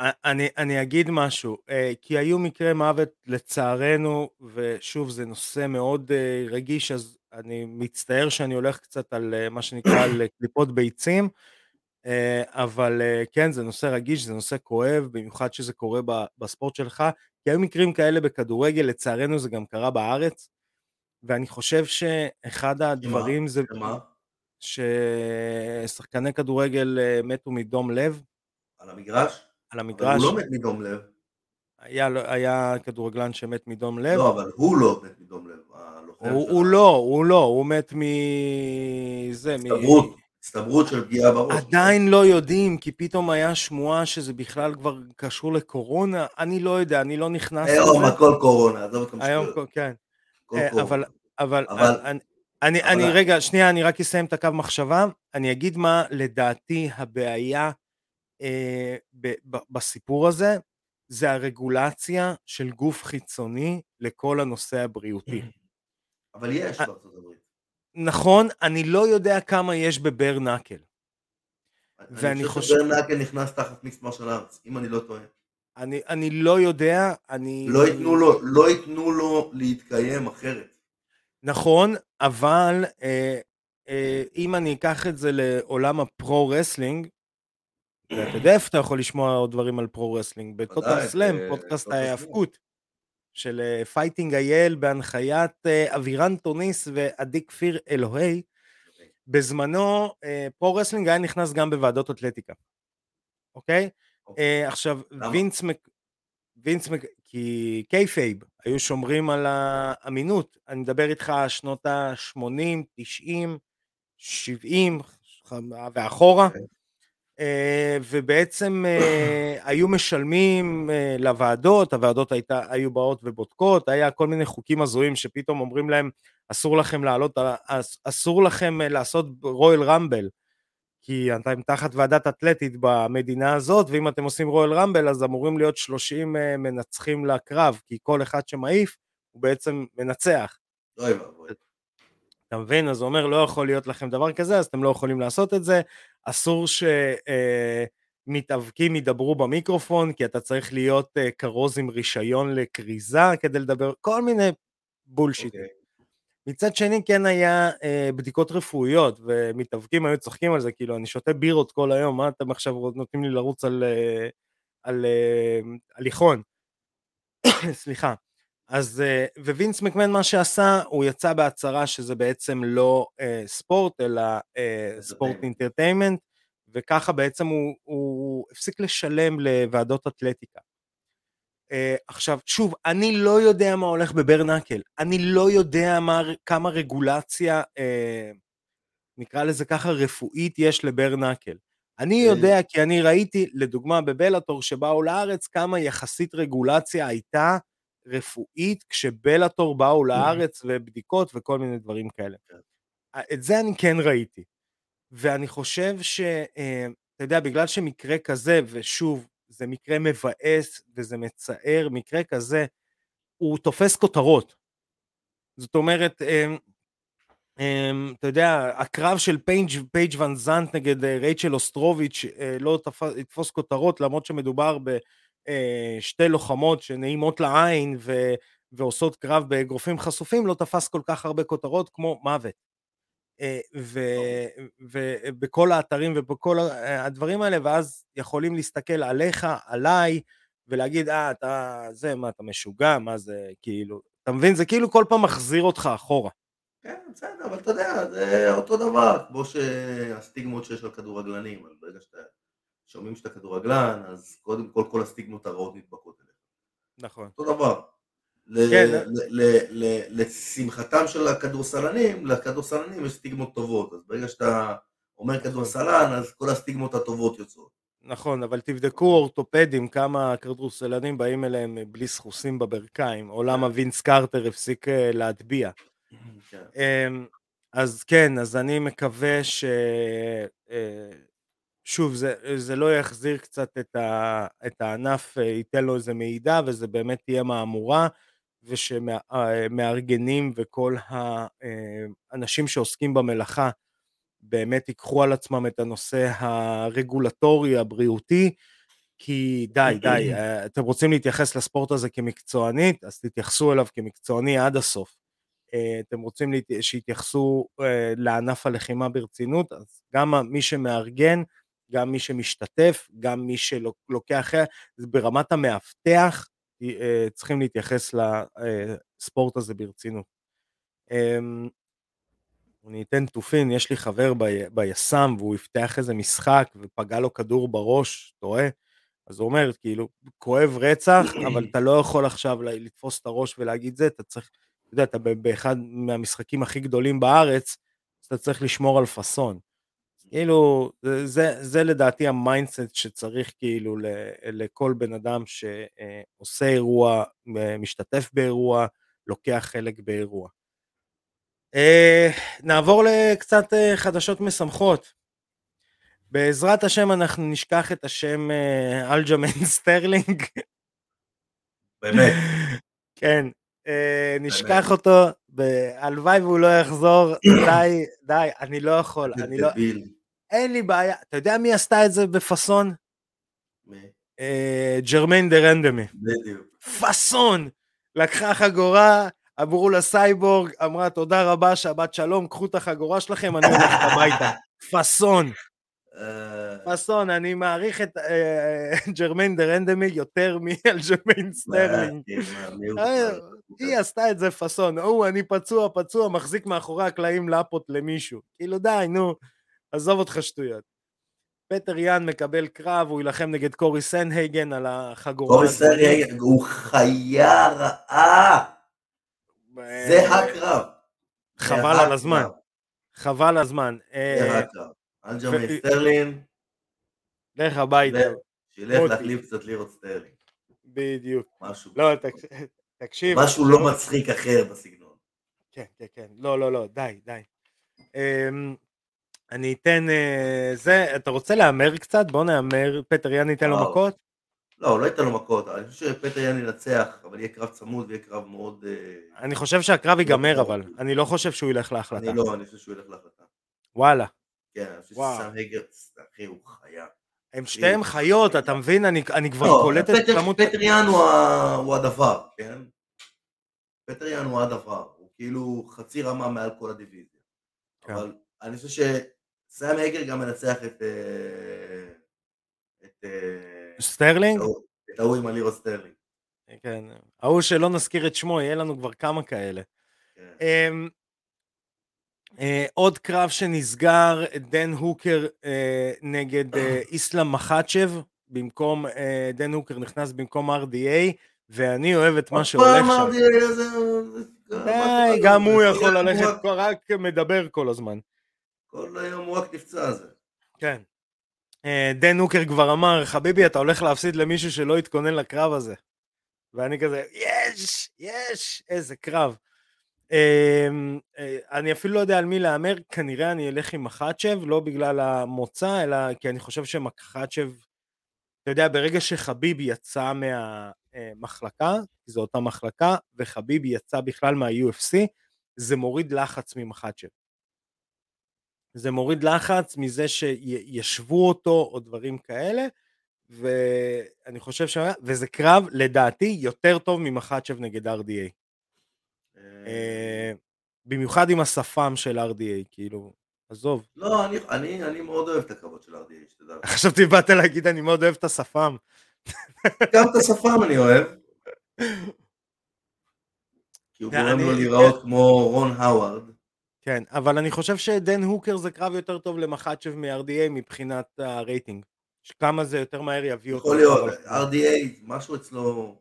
אני, אני אגיד משהו, אה, כי היו מקרי מוות לצערנו, ושוב זה נושא מאוד אה, רגיש, אז אני מצטער שאני הולך קצת על אה, מה שנקרא על קליפות ביצים, אבל כן זה נושא רגיש, זה נושא כואב, במיוחד שזה קורה בספורט שלך, כי היו מקרים כאלה בכדורגל, לצערנו זה גם קרה בארץ, ואני חושב שאחד הדברים זה... שמה? ששחקני כדורגל מתו מדום לב. על המגרש? על המגרש. אבל הוא לא מת מדום לב. היה, היה כדורגלן שמת מדום לב. לא, אבל הוא לא מת מדום לב. הוא, הוא לא, הוא לא, הוא מת מ... זה, הסתברות, מ... הסתברות של פגיעה בראש. עדיין לא יודעים, כי פתאום היה שמועה שזה בכלל כבר קשור לקורונה, אני לא יודע, אני לא נכנס. היום הכל קורונה, עזוב אותך היום, כן. אה, אבל, אבל, אבל... אני, אני, אבל... אני רגע, שנייה, אני רק אסיים את הקו מחשבה, אני אגיד מה לדעתי הבעיה אה, ב, ב, בסיפור הזה, זה הרגולציה של גוף חיצוני לכל הנושא הבריאותי. אבל יש בארצות הברית. נכון, אני לא יודע כמה יש ב bare knuckle. ואני חושב ש bare knuckle נכנס תחת mixed martial arts, אם אני לא טועה. אני, אני לא יודע, אני... לא ייתנו לו, לא ייתנו לו להתקיים אחרת. נכון, אבל אה, אה, אם אני אקח את זה לעולם ה pro wrestling, ואתה יודע איפה אתה יכול לשמוע עוד דברים על pro wrestling? בטוטל סלאם, פודקאסט ההאבקות. של fighting אה, אייל בהנחיית אה, אבירן טוניס ועדי כפיר אלוהי. בזמנו pro wrestling אה, היה נכנס גם בוועדות אתלטיקה, אוקיי? אוקיי. עכשיו וינס מק... וינס מק... כי kayfabe היו שומרים על האמינות, אני מדבר איתך שנות ה-80, 90, 70 ואחורה. אוקיי. אה, ובעצם אה, היו משלמים אה, לוועדות, הוועדות הייתה, היו באות ובודקות, היה כל מיני חוקים הזויים שפתאום אומרים להם אסור לכם לעלות, אסור לכם לעשות רויאל רמבל, כי אתם תחת ועדת אתלטית במדינה הזאת, ואם אתם עושים רויאל רמבל אז אמורים להיות 30 מנצחים לקרב, כי כל אחד שמעיף הוא בעצם מנצח. אוי ואבוי. אתה מבין? אז הוא אומר, לא יכול להיות לכם דבר כזה, אז אתם לא יכולים לעשות את זה. אסור שמתאבקים אה, ידברו במיקרופון, כי אתה צריך להיות אה, כרוז עם רישיון לכריזה כדי לדבר, כל מיני bullshit. אוקיי. מצד שני כן היה אה, בדיקות רפואיות, ומתאבקים היו צוחקים על זה, כאילו אני שותה בירות כל היום, מה אתם עכשיו נותנים לי לרוץ על, אה, על אה, הליכון? סליחה. אז, אה, ווינס מקמן מה שעשה, הוא יצא בהצהרה שזה בעצם לא אה, ספורט, אלא אה, sports entertainment, וככה בעצם הוא, הוא הפסיק לשלם לוועדות אתלטיקה. אה, עכשיו, שוב, אני לא יודע מה הולך בברנקל, אני לא יודע מה, כמה רגולציה, אה, נקרא לזה ככה, רפואית יש לברנקל. אני אה. יודע כי אני ראיתי, לדוגמה בבלאטור שבאו לארץ, כמה יחסית רגולציה הייתה רפואית כשבלאטור באו לארץ ובדיקות וכל מיני דברים כאלה. כן. את זה אני כן ראיתי. ואני חושב ש... אה, אתה יודע, בגלל שמקרה כזה, ושוב, זה מקרה מבאס וזה מצער, מקרה כזה, הוא תופס כותרות. זאת אומרת, אמ, אמ, אתה יודע, הקרב של פייג' פייג' ון זנט נגד אה, רייצ'ל אוסטרוביץ' אה, לא יתפוס כותרות, למרות שמדובר בשתי אה, לוחמות שנעימות לעין ועושות קרב באגרופים חשופים, לא תפס כל כך הרבה כותרות כמו מוות. ובכל האתרים ובכל הדברים האלה, ואז יכולים להסתכל עליך, עליי, ולהגיד, אה, אתה, זה, מה, אתה משוגע, מה זה, כאילו, אתה מבין? זה כאילו כל פעם מחזיר אותך אחורה. כן, בסדר, אבל אתה יודע, זה אותו דבר, כמו שהסטיגמות שיש על כדורגלנים, אז ברגע שאתה שומעים שאתה כדורגלן, אז קודם כל כל הסטיגמות הרעות נדבקות אליך. נכון. אותו דבר. כן. לשמחתם של הכדורסלנים, לכדורסלנים יש סטיגמות טובות, אז ברגע שאתה אומר. כדורסלן, אז כל הסטיגמות הטובות יוצאות. נכון, אבל תבדקו אורתופדים, כמה כדורסלנים באים אליהם בלי סחוסים בברכיים, או למה כן. וינס קרטר הפסיק אה, להטביע. כן. אמ, אז כן, אז אני מקווה ש... אה, שוב, זה, זה לא יחזיר קצת את, ה, את הענף, אה, ייתן לו איזה מידע, וזה באמת תהיה מהמורה. ושמארגנים וכל האנשים שעוסקים במלאכה באמת ייקחו על עצמם את הנושא הרגולטורי, הבריאותי, כי די, די, אה, אתם רוצים להתייחס לספורט הזה כמקצוענית, אז תתייחסו אליו כמקצועני עד הסוף. אה, אתם רוצים שיתייחסו אה, לענף הלחימה ברצינות, אז גם מי שמארגן, גם מי שמשתתף, גם מי שלוקח, ברמת המאבטח, צריכים להתייחס לספורט הזה ברצינות. אמ, אני אתן תופין, יש לי חבר ב, ביס"מ והוא יפתח איזה משחק ופגע לו כדור בראש, רואה? אז הוא אומר, כאילו, כואב רצח, אבל אתה לא יכול עכשיו לתפוס את הראש ולהגיד זה, אתה צריך, אתה יודע, אתה באחד מהמשחקים הכי גדולים בארץ, אז אתה צריך לשמור על פאסון. כאילו, זה, זה, לדעתי ה mindset שצריך כאילו ל, לכל בן אדם שעושה אירוע, משתתף באירוע, לוקח חלק באירוע. אה, נעבור לקצת אה, חדשות משמחות. בעזרת השם אנחנו נשכח את השם אה, אלג'מיין סטרלינג. באמת. כן, נשכח. אותו, הלוואי והוא לא יחזור, די, די, אני לא יכול, אני לא... אין לי בעיה. אתה יודע מי עשתה את זה בפאסון? אה, ג'רמיין דה רנדמי. בדיוק. פאסון! לקחה חגורה, אמרו לה סייבורג, אמרה תודה רבה, שבת שלום, קחו את החגורה שלכם, אני הולכת הביתה. פאסון. אה. פאסון, אני מעריך את אה, ג'רמיין דה רנדמי יותר מאלג'מיין סטרלינג. היא עשתה את זה פאסון, הוא, אני פצוע, פצוע, מחזיק מאחורי הקלעים לאפות למישהו. כאילו די, נו. עזוב אותך שטויות. פטר יאן מקבל קרב, הוא יילחם נגד קורי סנדהייגן על החגורה. קורי סנדהייגן הוא חיה רעה. זה הקרב. חבל על הזמן. חבל על הזמן. זה אה, הקרב. אלג'מיין סטרלינג. לך הביתה. שילך להחליף קצת לירות סטרלינג. בדיוק. משהו. לא, תקשיב. משהו לא מצחיק אחר בסגנון. כן, כן, כן. לא, לא, לא, די, די. אני אתן uh, זה, אתה רוצה להמר קצת? בוא נהמר, פטר יאן ייתן לו מכות? לא, הוא לא ייתן לו מכות, אני חושב שפטר יאן ינצח, אבל יהיה קרב צמוד ויהיה קרב מאוד... Uh... אני חושב שהקרב ייגמר אבל, אני לא חושב שהוא ילך להחלטה. אני לא, אני חושב שהוא ילך להחלטה. וואלה. כן, אני חושב שסם הגרץ, אחי, הוא חיה. הם שתיהם חיות, אתה מבין? אני, כבר לא, קולט את כמות... פטר יאן הוא, הדבר, כן? פטר יאן הוא הדבר, הוא כאילו חצי רמה מעל כל הדיוויזיה. כן. אבל אני חושב. סנדהייגן גם מנצח את... אה, את... אה, סטרלינג? את ההוא עם הלירו סטרלינג. כן, ההוא שלא נזכיר את שמו, יהיה לנו כבר כמה כאלה. כן. אה, עוד קרב שנסגר, דן הוקר נגד איסלאם מחצ'ב, במקום, דן הוקר נכנס במקום RDA, ואני אוהב את מה שהולך שם. די, גם הוא יכול ללכת, רק מדבר כל הזמן. כל היום הוא רק נפצע על זה. כן. אה, דן הוקר כבר אמר, חביבי, אתה הולך להפסיד למישהו שלא התכונן לקרב הזה. ואני כזה, יש, יש, איזה קרב. אה, אה, אני אפילו לא יודע על מי להמר, כנראה אני אלך עם מחצ'ב, לא בגלל המוצא, אלא כי אני חושב שמחצ'ב, אתה יודע, ברגע שחביבי יצא מהמחלקה, כי זו אותה מחלקה, וחביבי יצא בכלל מה-UFC, זה מוריד לחץ ממחצ'ב. זה מוריד לחץ מזה שישבו אותו או דברים כאלה, ואני חושב ש... וזה קרב לדעתי יותר טוב ממחצ'ב נגד RDA. אה, במיוחד עם השפם של RDA, כאילו, עזוב. לא, אני, אני, אני מאוד אוהב את הקרבות של RDA, שתדע. חשבתי באת להגיד אני מאוד אוהב את השפם. גם את השפם אני אוהב. כי הוא גורם לו להיראות כמו רון האווארד. כן, אבל אני חושב שדן הוקר זה קרב יותר טוב למחצ'ב מ-RDA מבחינת הרייטינג. כמה זה יותר מהר יביא אותו. יכול להיות. RDA, משהו אצלו,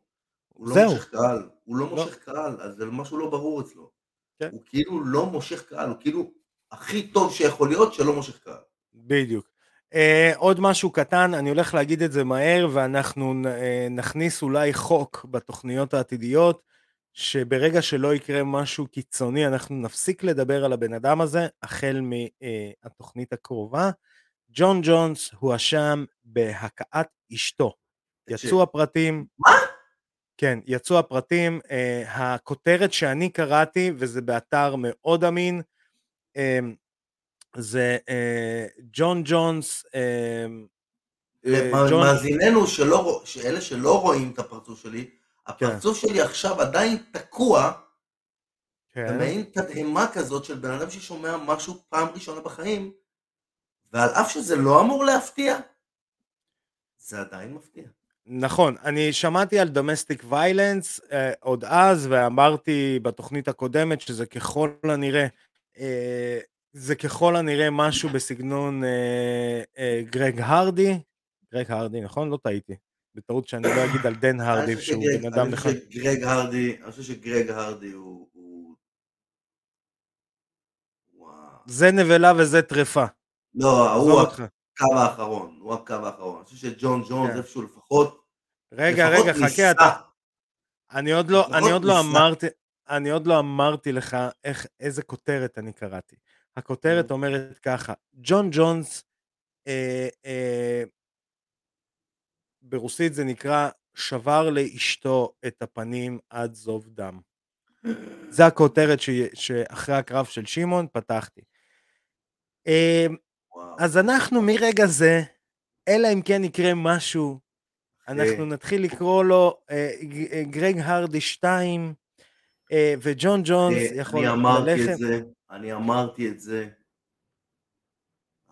הוא לא. מושך קהל, הוא לא לא. מושך קהל, אז זה משהו לא ברור אצלו. כן. הוא כאילו לא מושך קהל, הוא כאילו הכי טוב שיכול להיות שלא מושך קהל. בדיוק. Uh, עוד משהו קטן, אני הולך להגיד את זה מהר, ואנחנו uh, נכניס אולי חוק בתוכניות העתידיות, שברגע שלא יקרה משהו קיצוני, אנחנו נפסיק לדבר על הבן אדם הזה, החל מהתוכנית הקרובה. ג'ון ג'ונס הואשם בהכאת אשתו. יצאו הפרטים. מה? כן, יצאו הפרטים. Uh, הכותרת שאני קראתי, וזה באתר מאוד אמין, uh, זה אה, ג'ון ג'ונס, אה, אה, למאזיננו, רוא- שאלה שלא רואים את הפרצוף שלי, הפרצוף שלי עכשיו עדיין תקוע כן, במעין תדהמה כזאת של בן אדם ששומע משהו פעם ראשונה בחיים, ועל אף שזה לא אמור להפתיע, זה עדיין מפתיע. נכון, אני שמעתי על דומסטיק ויילנס אה, עוד אז, ואמרתי בתוכנית הקודמת שזה ככל הנראה, אה, זה ככל הנראה משהו בסגנון אה, אה, גרג הרדי, גרג הרדי, נכון? לא טעיתי. בטעות שאני לא אגיד על דן הרדי, אני שהוא בן אדם אני אחד. חושב שגרג הרדי, אני חושב שגרג הרדי הוא... זה נבלה וזה טרפה. לא, הוא. הקו האחרון, הוא הקו האחרון. אני חושב שג'ון ג'ונס כן. איפשהו לפחות, רגע, רגע, חכה. אתה... אני עוד לא, אני עוד לא. אמרתי, אני עוד לא אמרתי לך איך, איזה כותרת אני קראתי. הכותרת. אומרת ככה, ג'ון ג'ונס, אה, אה, ברוסית זה נקרא, שבר לאשתו את הפנים עד זוב דם. זה הכותרת ש, שאחרי הקרב של שמעון פתחתי. וואו. אז אנחנו מרגע זה, אלא אם כן יקרה משהו, אנחנו נתחיל לקרוא לו אה, אה, גרג הרדי 2, אה, וג'ון ג'ונס יכול אני אמרתי ללכת. את זה, אני אמרתי את זה,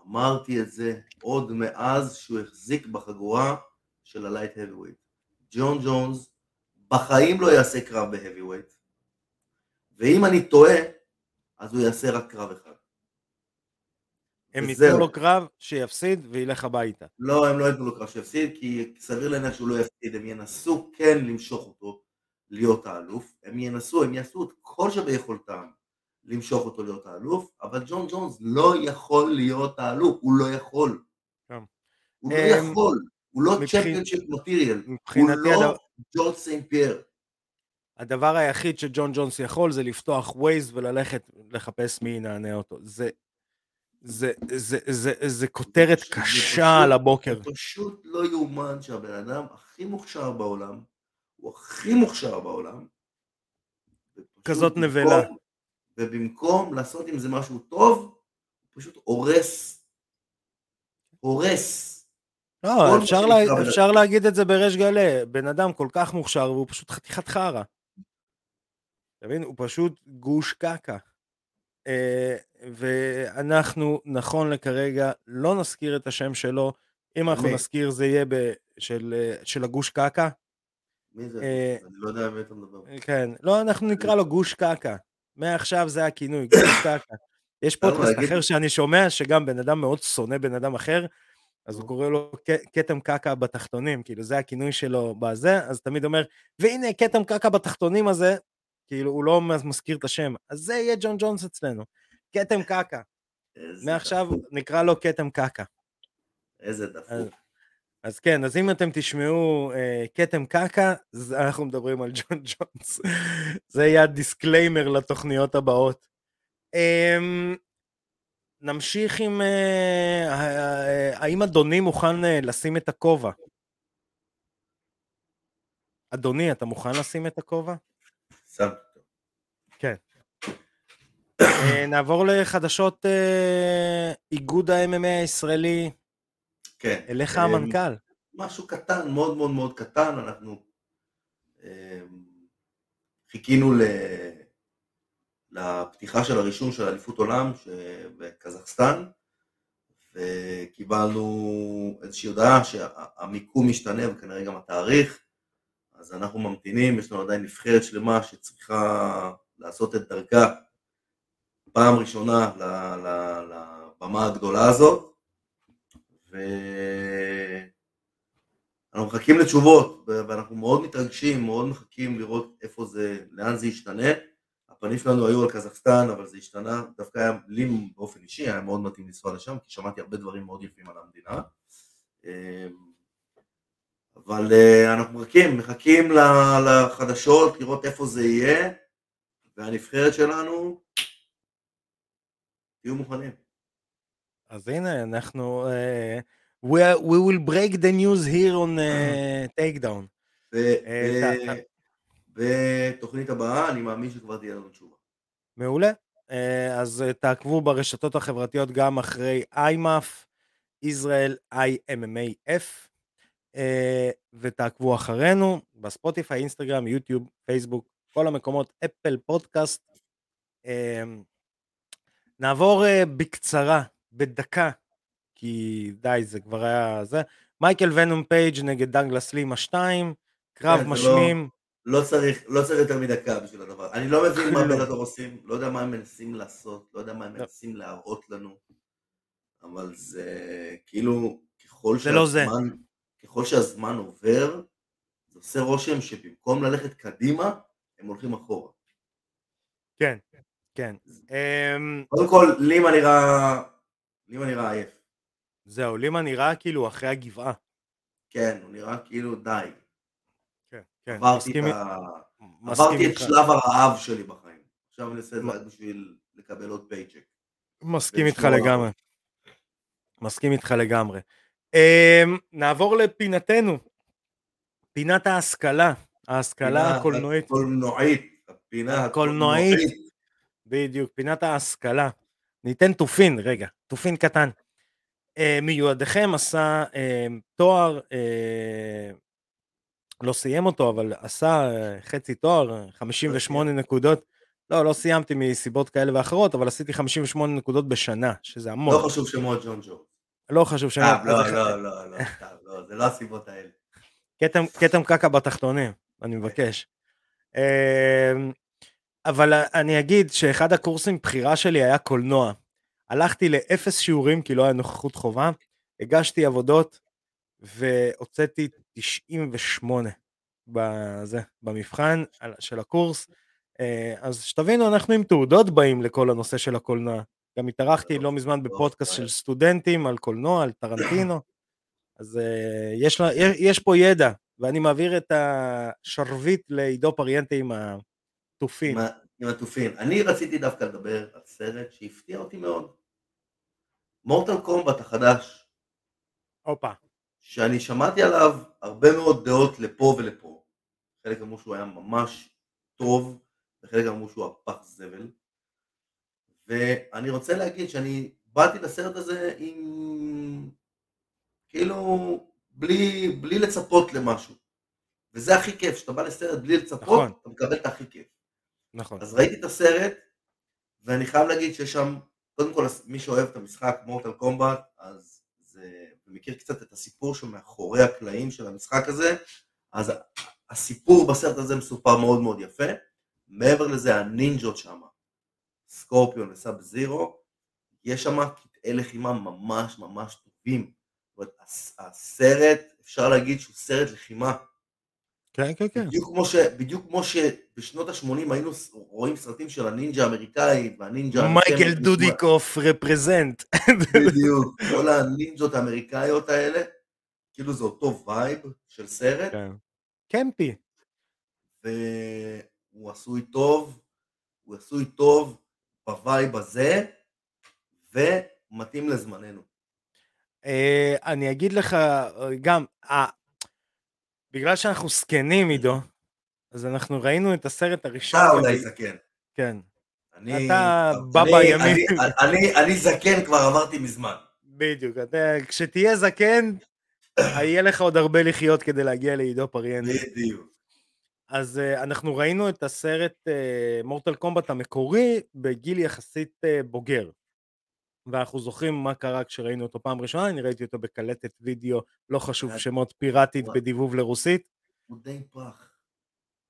אמרתי את זה עוד מאז שהוא החזיק בחגורה של הלייט האביווייט. ג'ון ג'ונס בחיים לא יעשה קרב בהאביווייט, ואם אני טועה, אז הוא יעשה רק קרב אחד. הם. ייתנו לו קרב, שיפסיד וילך הביתה. לא, הם לא ייתנו לו קרב שיפסיד, כי סביר להניח שהוא לא יפסיד, הם ינסו כן למשוך אותו להיות האלוף, הם ינסו, הם יעשו את כל שביכולתם למשוך אותו להיות האלוף, אבל ג'ון ג'ונס לא יכול להיות האלוף, הוא לא יכול. כן. הוא לא אמ, יכול, הוא לא championship material, הוא לא ג'ורג' סנט פייר. הדבר היחיד שג'ון ג'ונס יכול זה לפתוח Waze וללכת לחפש מי ינענע אותו. זה, זה, זה, זה, זה כותרת זה קשה פשוט- על הבוקר. זה פשוט לא יאומן שהבן אדם הכי מוכשר בעולם, הוא הכי מוכשר בעולם, כזאת במקום- נבלה. ובמקום לעשות עם זה משהו טוב, הוא פשוט הורס. הורס. לא, אפשר, לה, אפשר להגיד את זה בריש גלי, בן אדם כל כך מוכשר והוא פשוט חתיכת חרא. אתה מבין? הוא פשוט גוש קקה. אה, ואנחנו, נכון לכרגע, לא נזכיר את השם שלו. אם אנחנו מי? נזכיר זה יהיה ב, של, אה, של הגוש קקה. מי זה? אה, אני לא יודע מי אתה מדבר. כן, לא, אנחנו נקרא לו גוש קקה. מעכשיו זה הכינוי, גוש קקה. יש פודקאסט אחר שאני שומע, שגם בן אדם מאוד שונא בן אדם אחר, אז הוא קורא לו כתם קקע בתחתונים, כאילו זה הכינוי שלו בזה, אז תמיד אומר, והנה כתם קקע בתחתונים הזה, כאילו הוא לא מזכיר את השם, אז זה יהיה ג'ון ג'ונס אצלנו, כתם קקע. מעכשיו נקרא לו כתם קקע. איזה דפוק. אז כן, אז אם אתם תשמעו אה, כתם קקע, אנחנו מדברים על ג'ון ג'ונס. זה יהיה ה disclaimer לתוכניות הבאות. אה, נמשיך עם... אה, אה, האם אדוני מוכן אה, לשים את הכובע? אדוני, אתה מוכן לשים את הכובע? שם. כן. אה, נעבור לחדשות אה, איגוד ה-MMA הישראלי. כן. אליך המנכ"ל. משהו קטן, מאוד מאוד מאוד קטן, אנחנו חיכינו ל... לפתיחה של הרישום של אליפות עולם בקזחסטן, וקיבלנו איזושהי הודעה שהמיקום משתנה וכנראה גם התאריך, אז אנחנו ממתינים, יש לנו עדיין נבחרת שלמה שצריכה לעשות את דרכה פעם ראשונה לבמה הגדולה הזאת, ואנחנו מחכים לתשובות, ואנחנו מאוד מתרגשים, מאוד מחכים לראות איפה זה, לאן זה ישתנה. הפנים שלנו היו על קזחסטן, אבל זה השתנה, דווקא היה לי באופן אישי, היה מאוד מתאים לנסוע לשם, כי שמעתי הרבה דברים מאוד יפים על המדינה. אבל אה, אנחנו מחכים, מחכים לחדשות, לראות איפה זה יהיה, והנבחרת שלנו, תהיו מוכנים. אז הנה, אנחנו... Uh, we, we will break the news here on uh, takedown. בתוכנית הבאה, אני מאמין שכבר תהיה לנו תשובה. מעולה. Uh, אז uh, תעקבו ברשתות החברתיות גם אחרי IMAF, ישראל IMMAF, uh, ותעקבו אחרינו בספוטיפיי, אינסטגרם, יוטיוב, פייסבוק, כל המקומות, אפל פודקאסט. נעבור בקצרה, בדקה, כי די, זה כבר היה זה. מייקל ונום פייג' נגד דאגלס לימה 2, קרב כן, משמים. לא, צריך, לא צריך יותר מדקה בשביל הדבר. אני לא מבין מה בלאטור עושים, לא יודע מה הם מנסים לעשות, לא יודע מה הם לא. מנסים להראות לנו, אבל זה כאילו, ככל שהזמן, לא זה. ככל שהזמן עובר, זה עושה רושם שבמקום ללכת קדימה, הם הולכים אחורה. כן, כן. אמ, קודם כל, לימה נראה, לימה נראה עייף. זהו, לימה נראה כאילו אחרי הגבעה. כן, הוא נראה כאילו די. כן. עברתי, את, ה... עברתי את שלב הרעב שלי בחיים. עכשיו אני אעשה את זה רק בשביל לקבל עוד פייצ'ק. מסכים איתך לגמרי. מסכים איתך לגמרי. אמ, נעבור לפינתנו. פינת ההשכלה. ההשכלה הקולנועית. הקולנועית. הפינה הקולנועית. בדיוק, פינת ההשכלה. ניתן תופין, רגע, תופין קטן. אה, מיועדיכם עשה אה, תואר, אה, לא סיים אותו, אבל עשה אה, חצי תואר, 58 לא נקודות. לא, לא סיימתי מסיבות כאלה ואחרות, אבל עשיתי 58 נקודות בשנה, שזה המון. לא חשוב שמות ג'ון ג'ו. לא חשוב שמות. אה, לא, לא, לא, לא, לא, זה לא הסיבות האלה. כתם קקע בתחתונים, אני מבקש. אה, אבל אני אגיד שאחד הקורסים בחירה שלי היה קולנוע. הלכתי לאפס שיעורים כי לא היה נוכחות חובה, הגשתי עבודות והוצאתי 98 בזה, במבחן של הקורס. אה, אז שתבינו, אנחנו עם תעודות באים לכל הנושא של הקולנוע. גם התארחתי לא מזמן בפודקאסט של סטודנטים על קולנוע, על טרנטינו. אז uh, יש, לה, יש פה ידע, ואני מעביר את השרביט לעידו פריאנטה עם התופים. עם התופים. אני רציתי דווקא לדבר על סרט שהפתיע אותי מאוד. מורטל קומבט החדש. הופה. שאני שמעתי עליו הרבה מאוד דעות לפה ולפה. חלק אמרו שהוא היה ממש טוב, וחלק אמרו שהוא הפח זבל. ואני רוצה להגיד שאני באתי לסרט הזה עם... כאילו, בלי, בלי לצפות למשהו. וזה הכי כיף, שאתה בא לסרט בלי לצפות, נכון. אתה מקבל את הכי כיף. נכון. אז ראיתי את הסרט, ואני חייב להגיד שיש שם, קודם כל מי שאוהב את המשחק מורטל קומבט, אז זה, ומכיר קצת את הסיפור שמאחורי הקלעים של המשחק הזה, אז הסיפור בסרט הזה מסופר מאוד מאוד יפה. מעבר לזה הנינג'ות שם, סקורפיון וסאב זירו, יש שם קטעי לחימה ממש ממש טובים. הסרט, אפשר להגיד שהוא סרט לחימה. כן, כן, כן. בדיוק כמו, ש, בדיוק כמו שבשנות ה-80 היינו רואים סרטים של הנינג'ה האמריקאית והנינג'ה... מייקל דודיקוף רפרזנט. בדיוק, כל הנינג'ות האמריקאיות האלה, כאילו זה אותו vibe של סרט. כן. campy. והוא עשוי טוב, הוא עשוי טוב ב vibe הזה, ומתאים לזמננו. אה, אני אגיד לך גם, אה, בגלל שאנחנו זקנים עידו, אז אנחנו ראינו את הסרט הראשון. אתה אולי זקן. כן. אני, אתה בא בימים. אני, אני, אני זקן כבר עברתי מזמן. בדיוק, אתה, כשתהיה זקן, יהיה לך עוד הרבה לחיות כדי להגיע לעידו פריאנטי. בדיוק. אז uh, אנחנו ראינו את הסרט מורטל uh, קומבט המקורי בגיל יחסית uh, בוגר. ואנחנו זוכרים מה קרה כשראינו אותו פעם ראשונה, אני ראיתי אותו בקלטת וידאו, לא חשוב שמות פיראטית בדיבוב לרוסית. הוא די פח.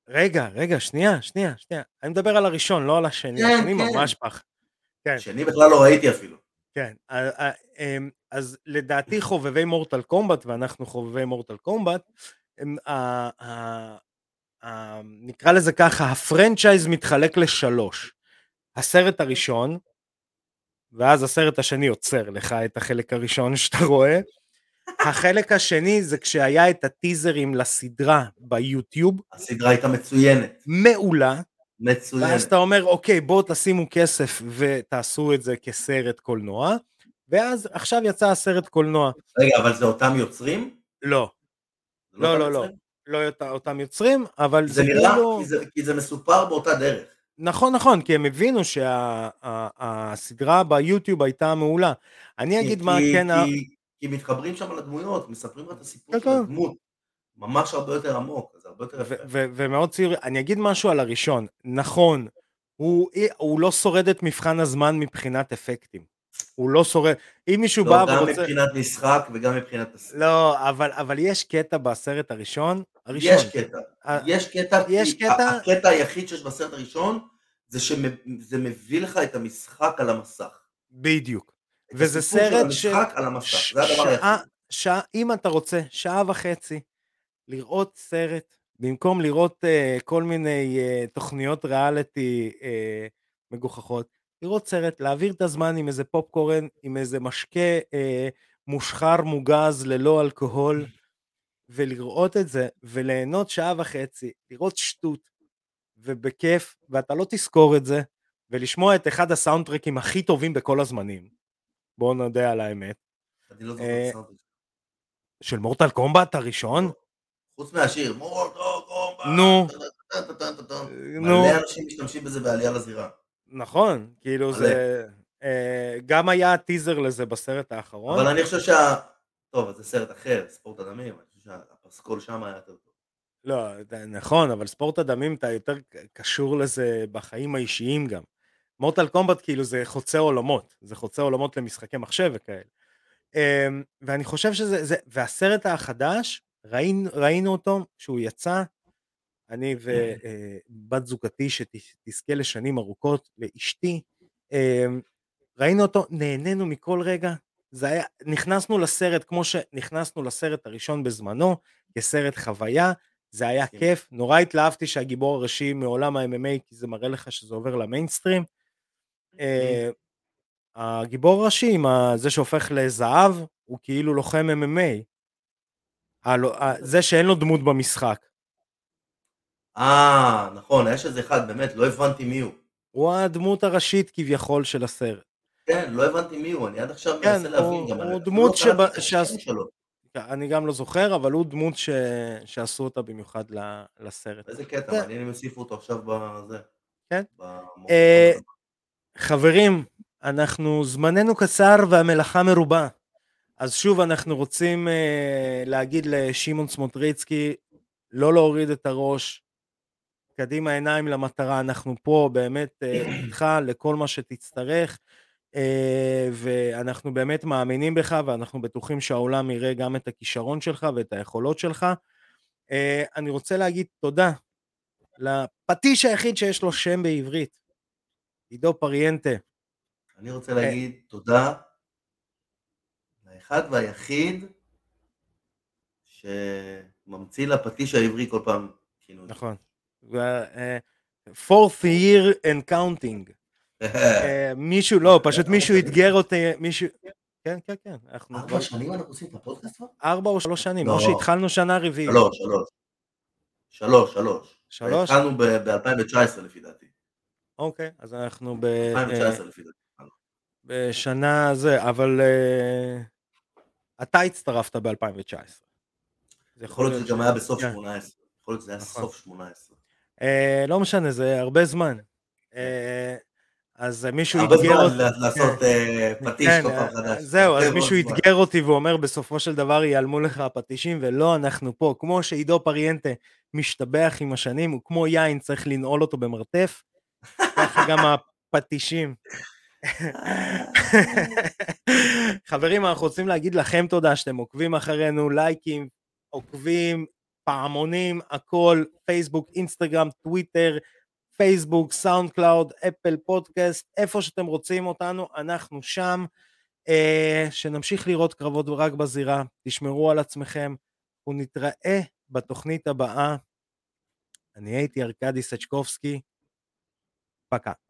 רגע, רגע, שנייה, שנייה, שנייה. אני מדבר על הראשון, לא על השני, כן, השני כן. ממש פח. כן. שני בכלל לא ראיתי אפילו. כן, אמ, אז לדעתי חובבי מורטל קומבט, ואנחנו חובבי מורטל קומבט, נקרא לזה ככה, הפרנצ'ייז מתחלק לשלוש. הסרט הראשון, ואז הסרט השני עוצר לך את החלק הראשון שאתה רואה. החלק השני זה כשהיה את הטיזרים לסדרה ביוטיוב. הסדרה הייתה מצוינת. מעולה. מצוינת. ואז אתה אומר, אוקיי, בואו תשימו כסף ותעשו את זה כסרט קולנוע, ואז עכשיו יצא הסרט קולנוע. רגע, אבל זה אותם יוצרים? לא. לא, לא, לא. לא אותם יוצרים, אבל זה, זה נראה, כאילו... כי זה, כי זה מסופר באותה דרך. נכון, נכון, כי הם הבינו שהסדרה ביוטיוב הייתה מעולה. אני אגיד מה כן... כי מתחברים שם לדמויות, מספרים את הסיפור של הדמות. ממש הרבה יותר עמוק, זה הרבה יותר יפה. ומאוד ציורי, אני אגיד משהו על הראשון. נכון, הוא, הוא לא שורד את מבחן הזמן מבחינת אפקטים. הוא לא שורד, אם מישהו לא, בא ורוצה... גם מבחינת משחק וגם מבחינת... לא, אבל, אבל יש קטע בסרט הראשון, הראשון. יש קטע, יש קטע, יש קטע, הקטע היחיד שיש בסרט הראשון, זה שזה מביא לך את המשחק על המסך. בדיוק. וזה סרט ש... על המסך, ש... זה הדבר היחיד. שעה, אם אתה רוצה, שעה וחצי, לראות סרט, במקום לראות uh, כל מיני uh, תוכניות ריאליטי uh, מגוחכות, לראות סרט, להעביר את הזמן עם איזה פופקורן, עם איזה משקה uh, מושחר מוגז ללא אלכוהול, ולראות את זה, וליהנות שעה וחצי, לראות שטות, ובכיף, ואתה לא תזכור את זה, ולשמוע את אחד הסאונדטרקים הכי טובים בכל הזמנים. בואו נודה על האמת. אני לא זוכר אה. של מורטל קומבט הראשון? חוץ מהשיר, מורטל קומבט. נו. נו. מלא אנשים משתמשים בזה בעלייה לזירה. נכון, כאילו זה... אה, גם היה טיזר לזה בסרט האחרון. אבל אני חושב שה... טוב, זה סרט אחר, ספורט הדמים, אני חושב שהפסקול שם היה יותר טוב. לא, נכון, אבל ספורט הדמים אתה יותר קשור לזה בחיים האישיים גם. מורטל קומבט כאילו זה חוצה עולמות, זה חוצה עולמות למשחקי מחשב וכאלה. אמ, ואני חושב שזה, זה, והסרט החדש, ראינו, ראינו אותו כשהוא יצא, אני ובת אה, זוגתי שתזכה לשנים ארוכות, לאשתי, אמ, ראינו אותו, נהנינו מכל רגע, זה היה, נכנסנו לסרט כמו שנכנסנו לסרט הראשון בזמנו, כסרט חוויה, זה היה כיף, נורא התלהבתי שהגיבור הראשי מעולם ה-MMA, כי זה מראה לך שזה עובר למיינסטרים. אה, הגיבור הראשי, זה שהופך לזהב, הוא כאילו לוחם MMA. זה שאין לו דמות במשחק. אה, נכון, יש איזה אחד, באמת, לא הבנתי מי הוא. הוא הדמות הראשית כביכול של הסרט. כן, לא הבנתי מי הוא, אני עד עכשיו כן, מנסה להבין גם. הוא דמות ש... אני גם לא זוכר, אבל הוא דמות ש... שעשו אותה במיוחד לסרט. איזה קטע, כן. מעניין אם יוסיפו אותו עכשיו בזה. כן. אה, חברים, אנחנו, זמננו קצר והמלאכה מרובה. אז שוב אנחנו רוצים אה, להגיד לשמעון סמוטריצקי, לא להוריד את הראש, קדימה עיניים למטרה, אנחנו פה באמת אה, איתך לכל מה שתצטרך. אה, ואנחנו באמת מאמינים בך, ואנחנו בטוחים שהעולם יראה גם את הכישרון שלך ואת היכולות שלך. אה, אני רוצה להגיד תודה לפטיש היחיד שיש לו שם בעברית, עידו פריאנטה. אני רוצה להגיד תודה לאחד והיחיד שממציא לפטיש העברי כל פעם כינוי. נכון. ו- fourth year and counting. אה, מישהו, לא, פשוט מישהו אתגר אותי, מישהו... כן, כן, כן. אנחנו ארבע שנים אנחנו עושים את הפודקאסט כבר? ארבע או שלוש שנים, לא. או שהתחלנו שנה רביעית. שלוש, שלוש. שלוש, שלוש. שלוש? התחלנו ב-2019 לפי דעתי. אוקיי, אז אנחנו ב- 2019 לפי דעתי. בשנה זה, אבל אה, אתה הצטרפת ב-2019. יכול להיות שזה גם היה בסוף כן. 18. יכול להיות שזה היה נכון. סוף 18. אה, לא משנה, זה הרבה זמן. אה, אז מישהו הרבה אתגר זמן אותי. לה- לעשות אה, פטיש כן, כל פעם אה, חדש. זהו, הרבה אז מישהו זמן. אתגר אותי ואומר בסופו של דבר ייעלמו לך הפטישים, ולא, אנחנו פה. כמו שעידו פריאנטה משתבח עם השנים, הוא כמו יין, צריך לנעול אותו במרתף, ככה גם הפטישים. חברים, אנחנו רוצים להגיד לכם תודה שאתם עוקבים אחרינו, לייקים, עוקבים, פעמונים, הכל, פייסבוק, אינסטגרם, טוויטר, פייסבוק, סאונד קלאוד, אפל פודקאסט, איפה שאתם רוצים אותנו, אנחנו שם. אה, שנמשיך לראות קרבות רק בזירה, תשמרו על עצמכם, ונתראה בתוכנית הבאה. אני הייתי ארכדי סצ'קובסקי, Пока.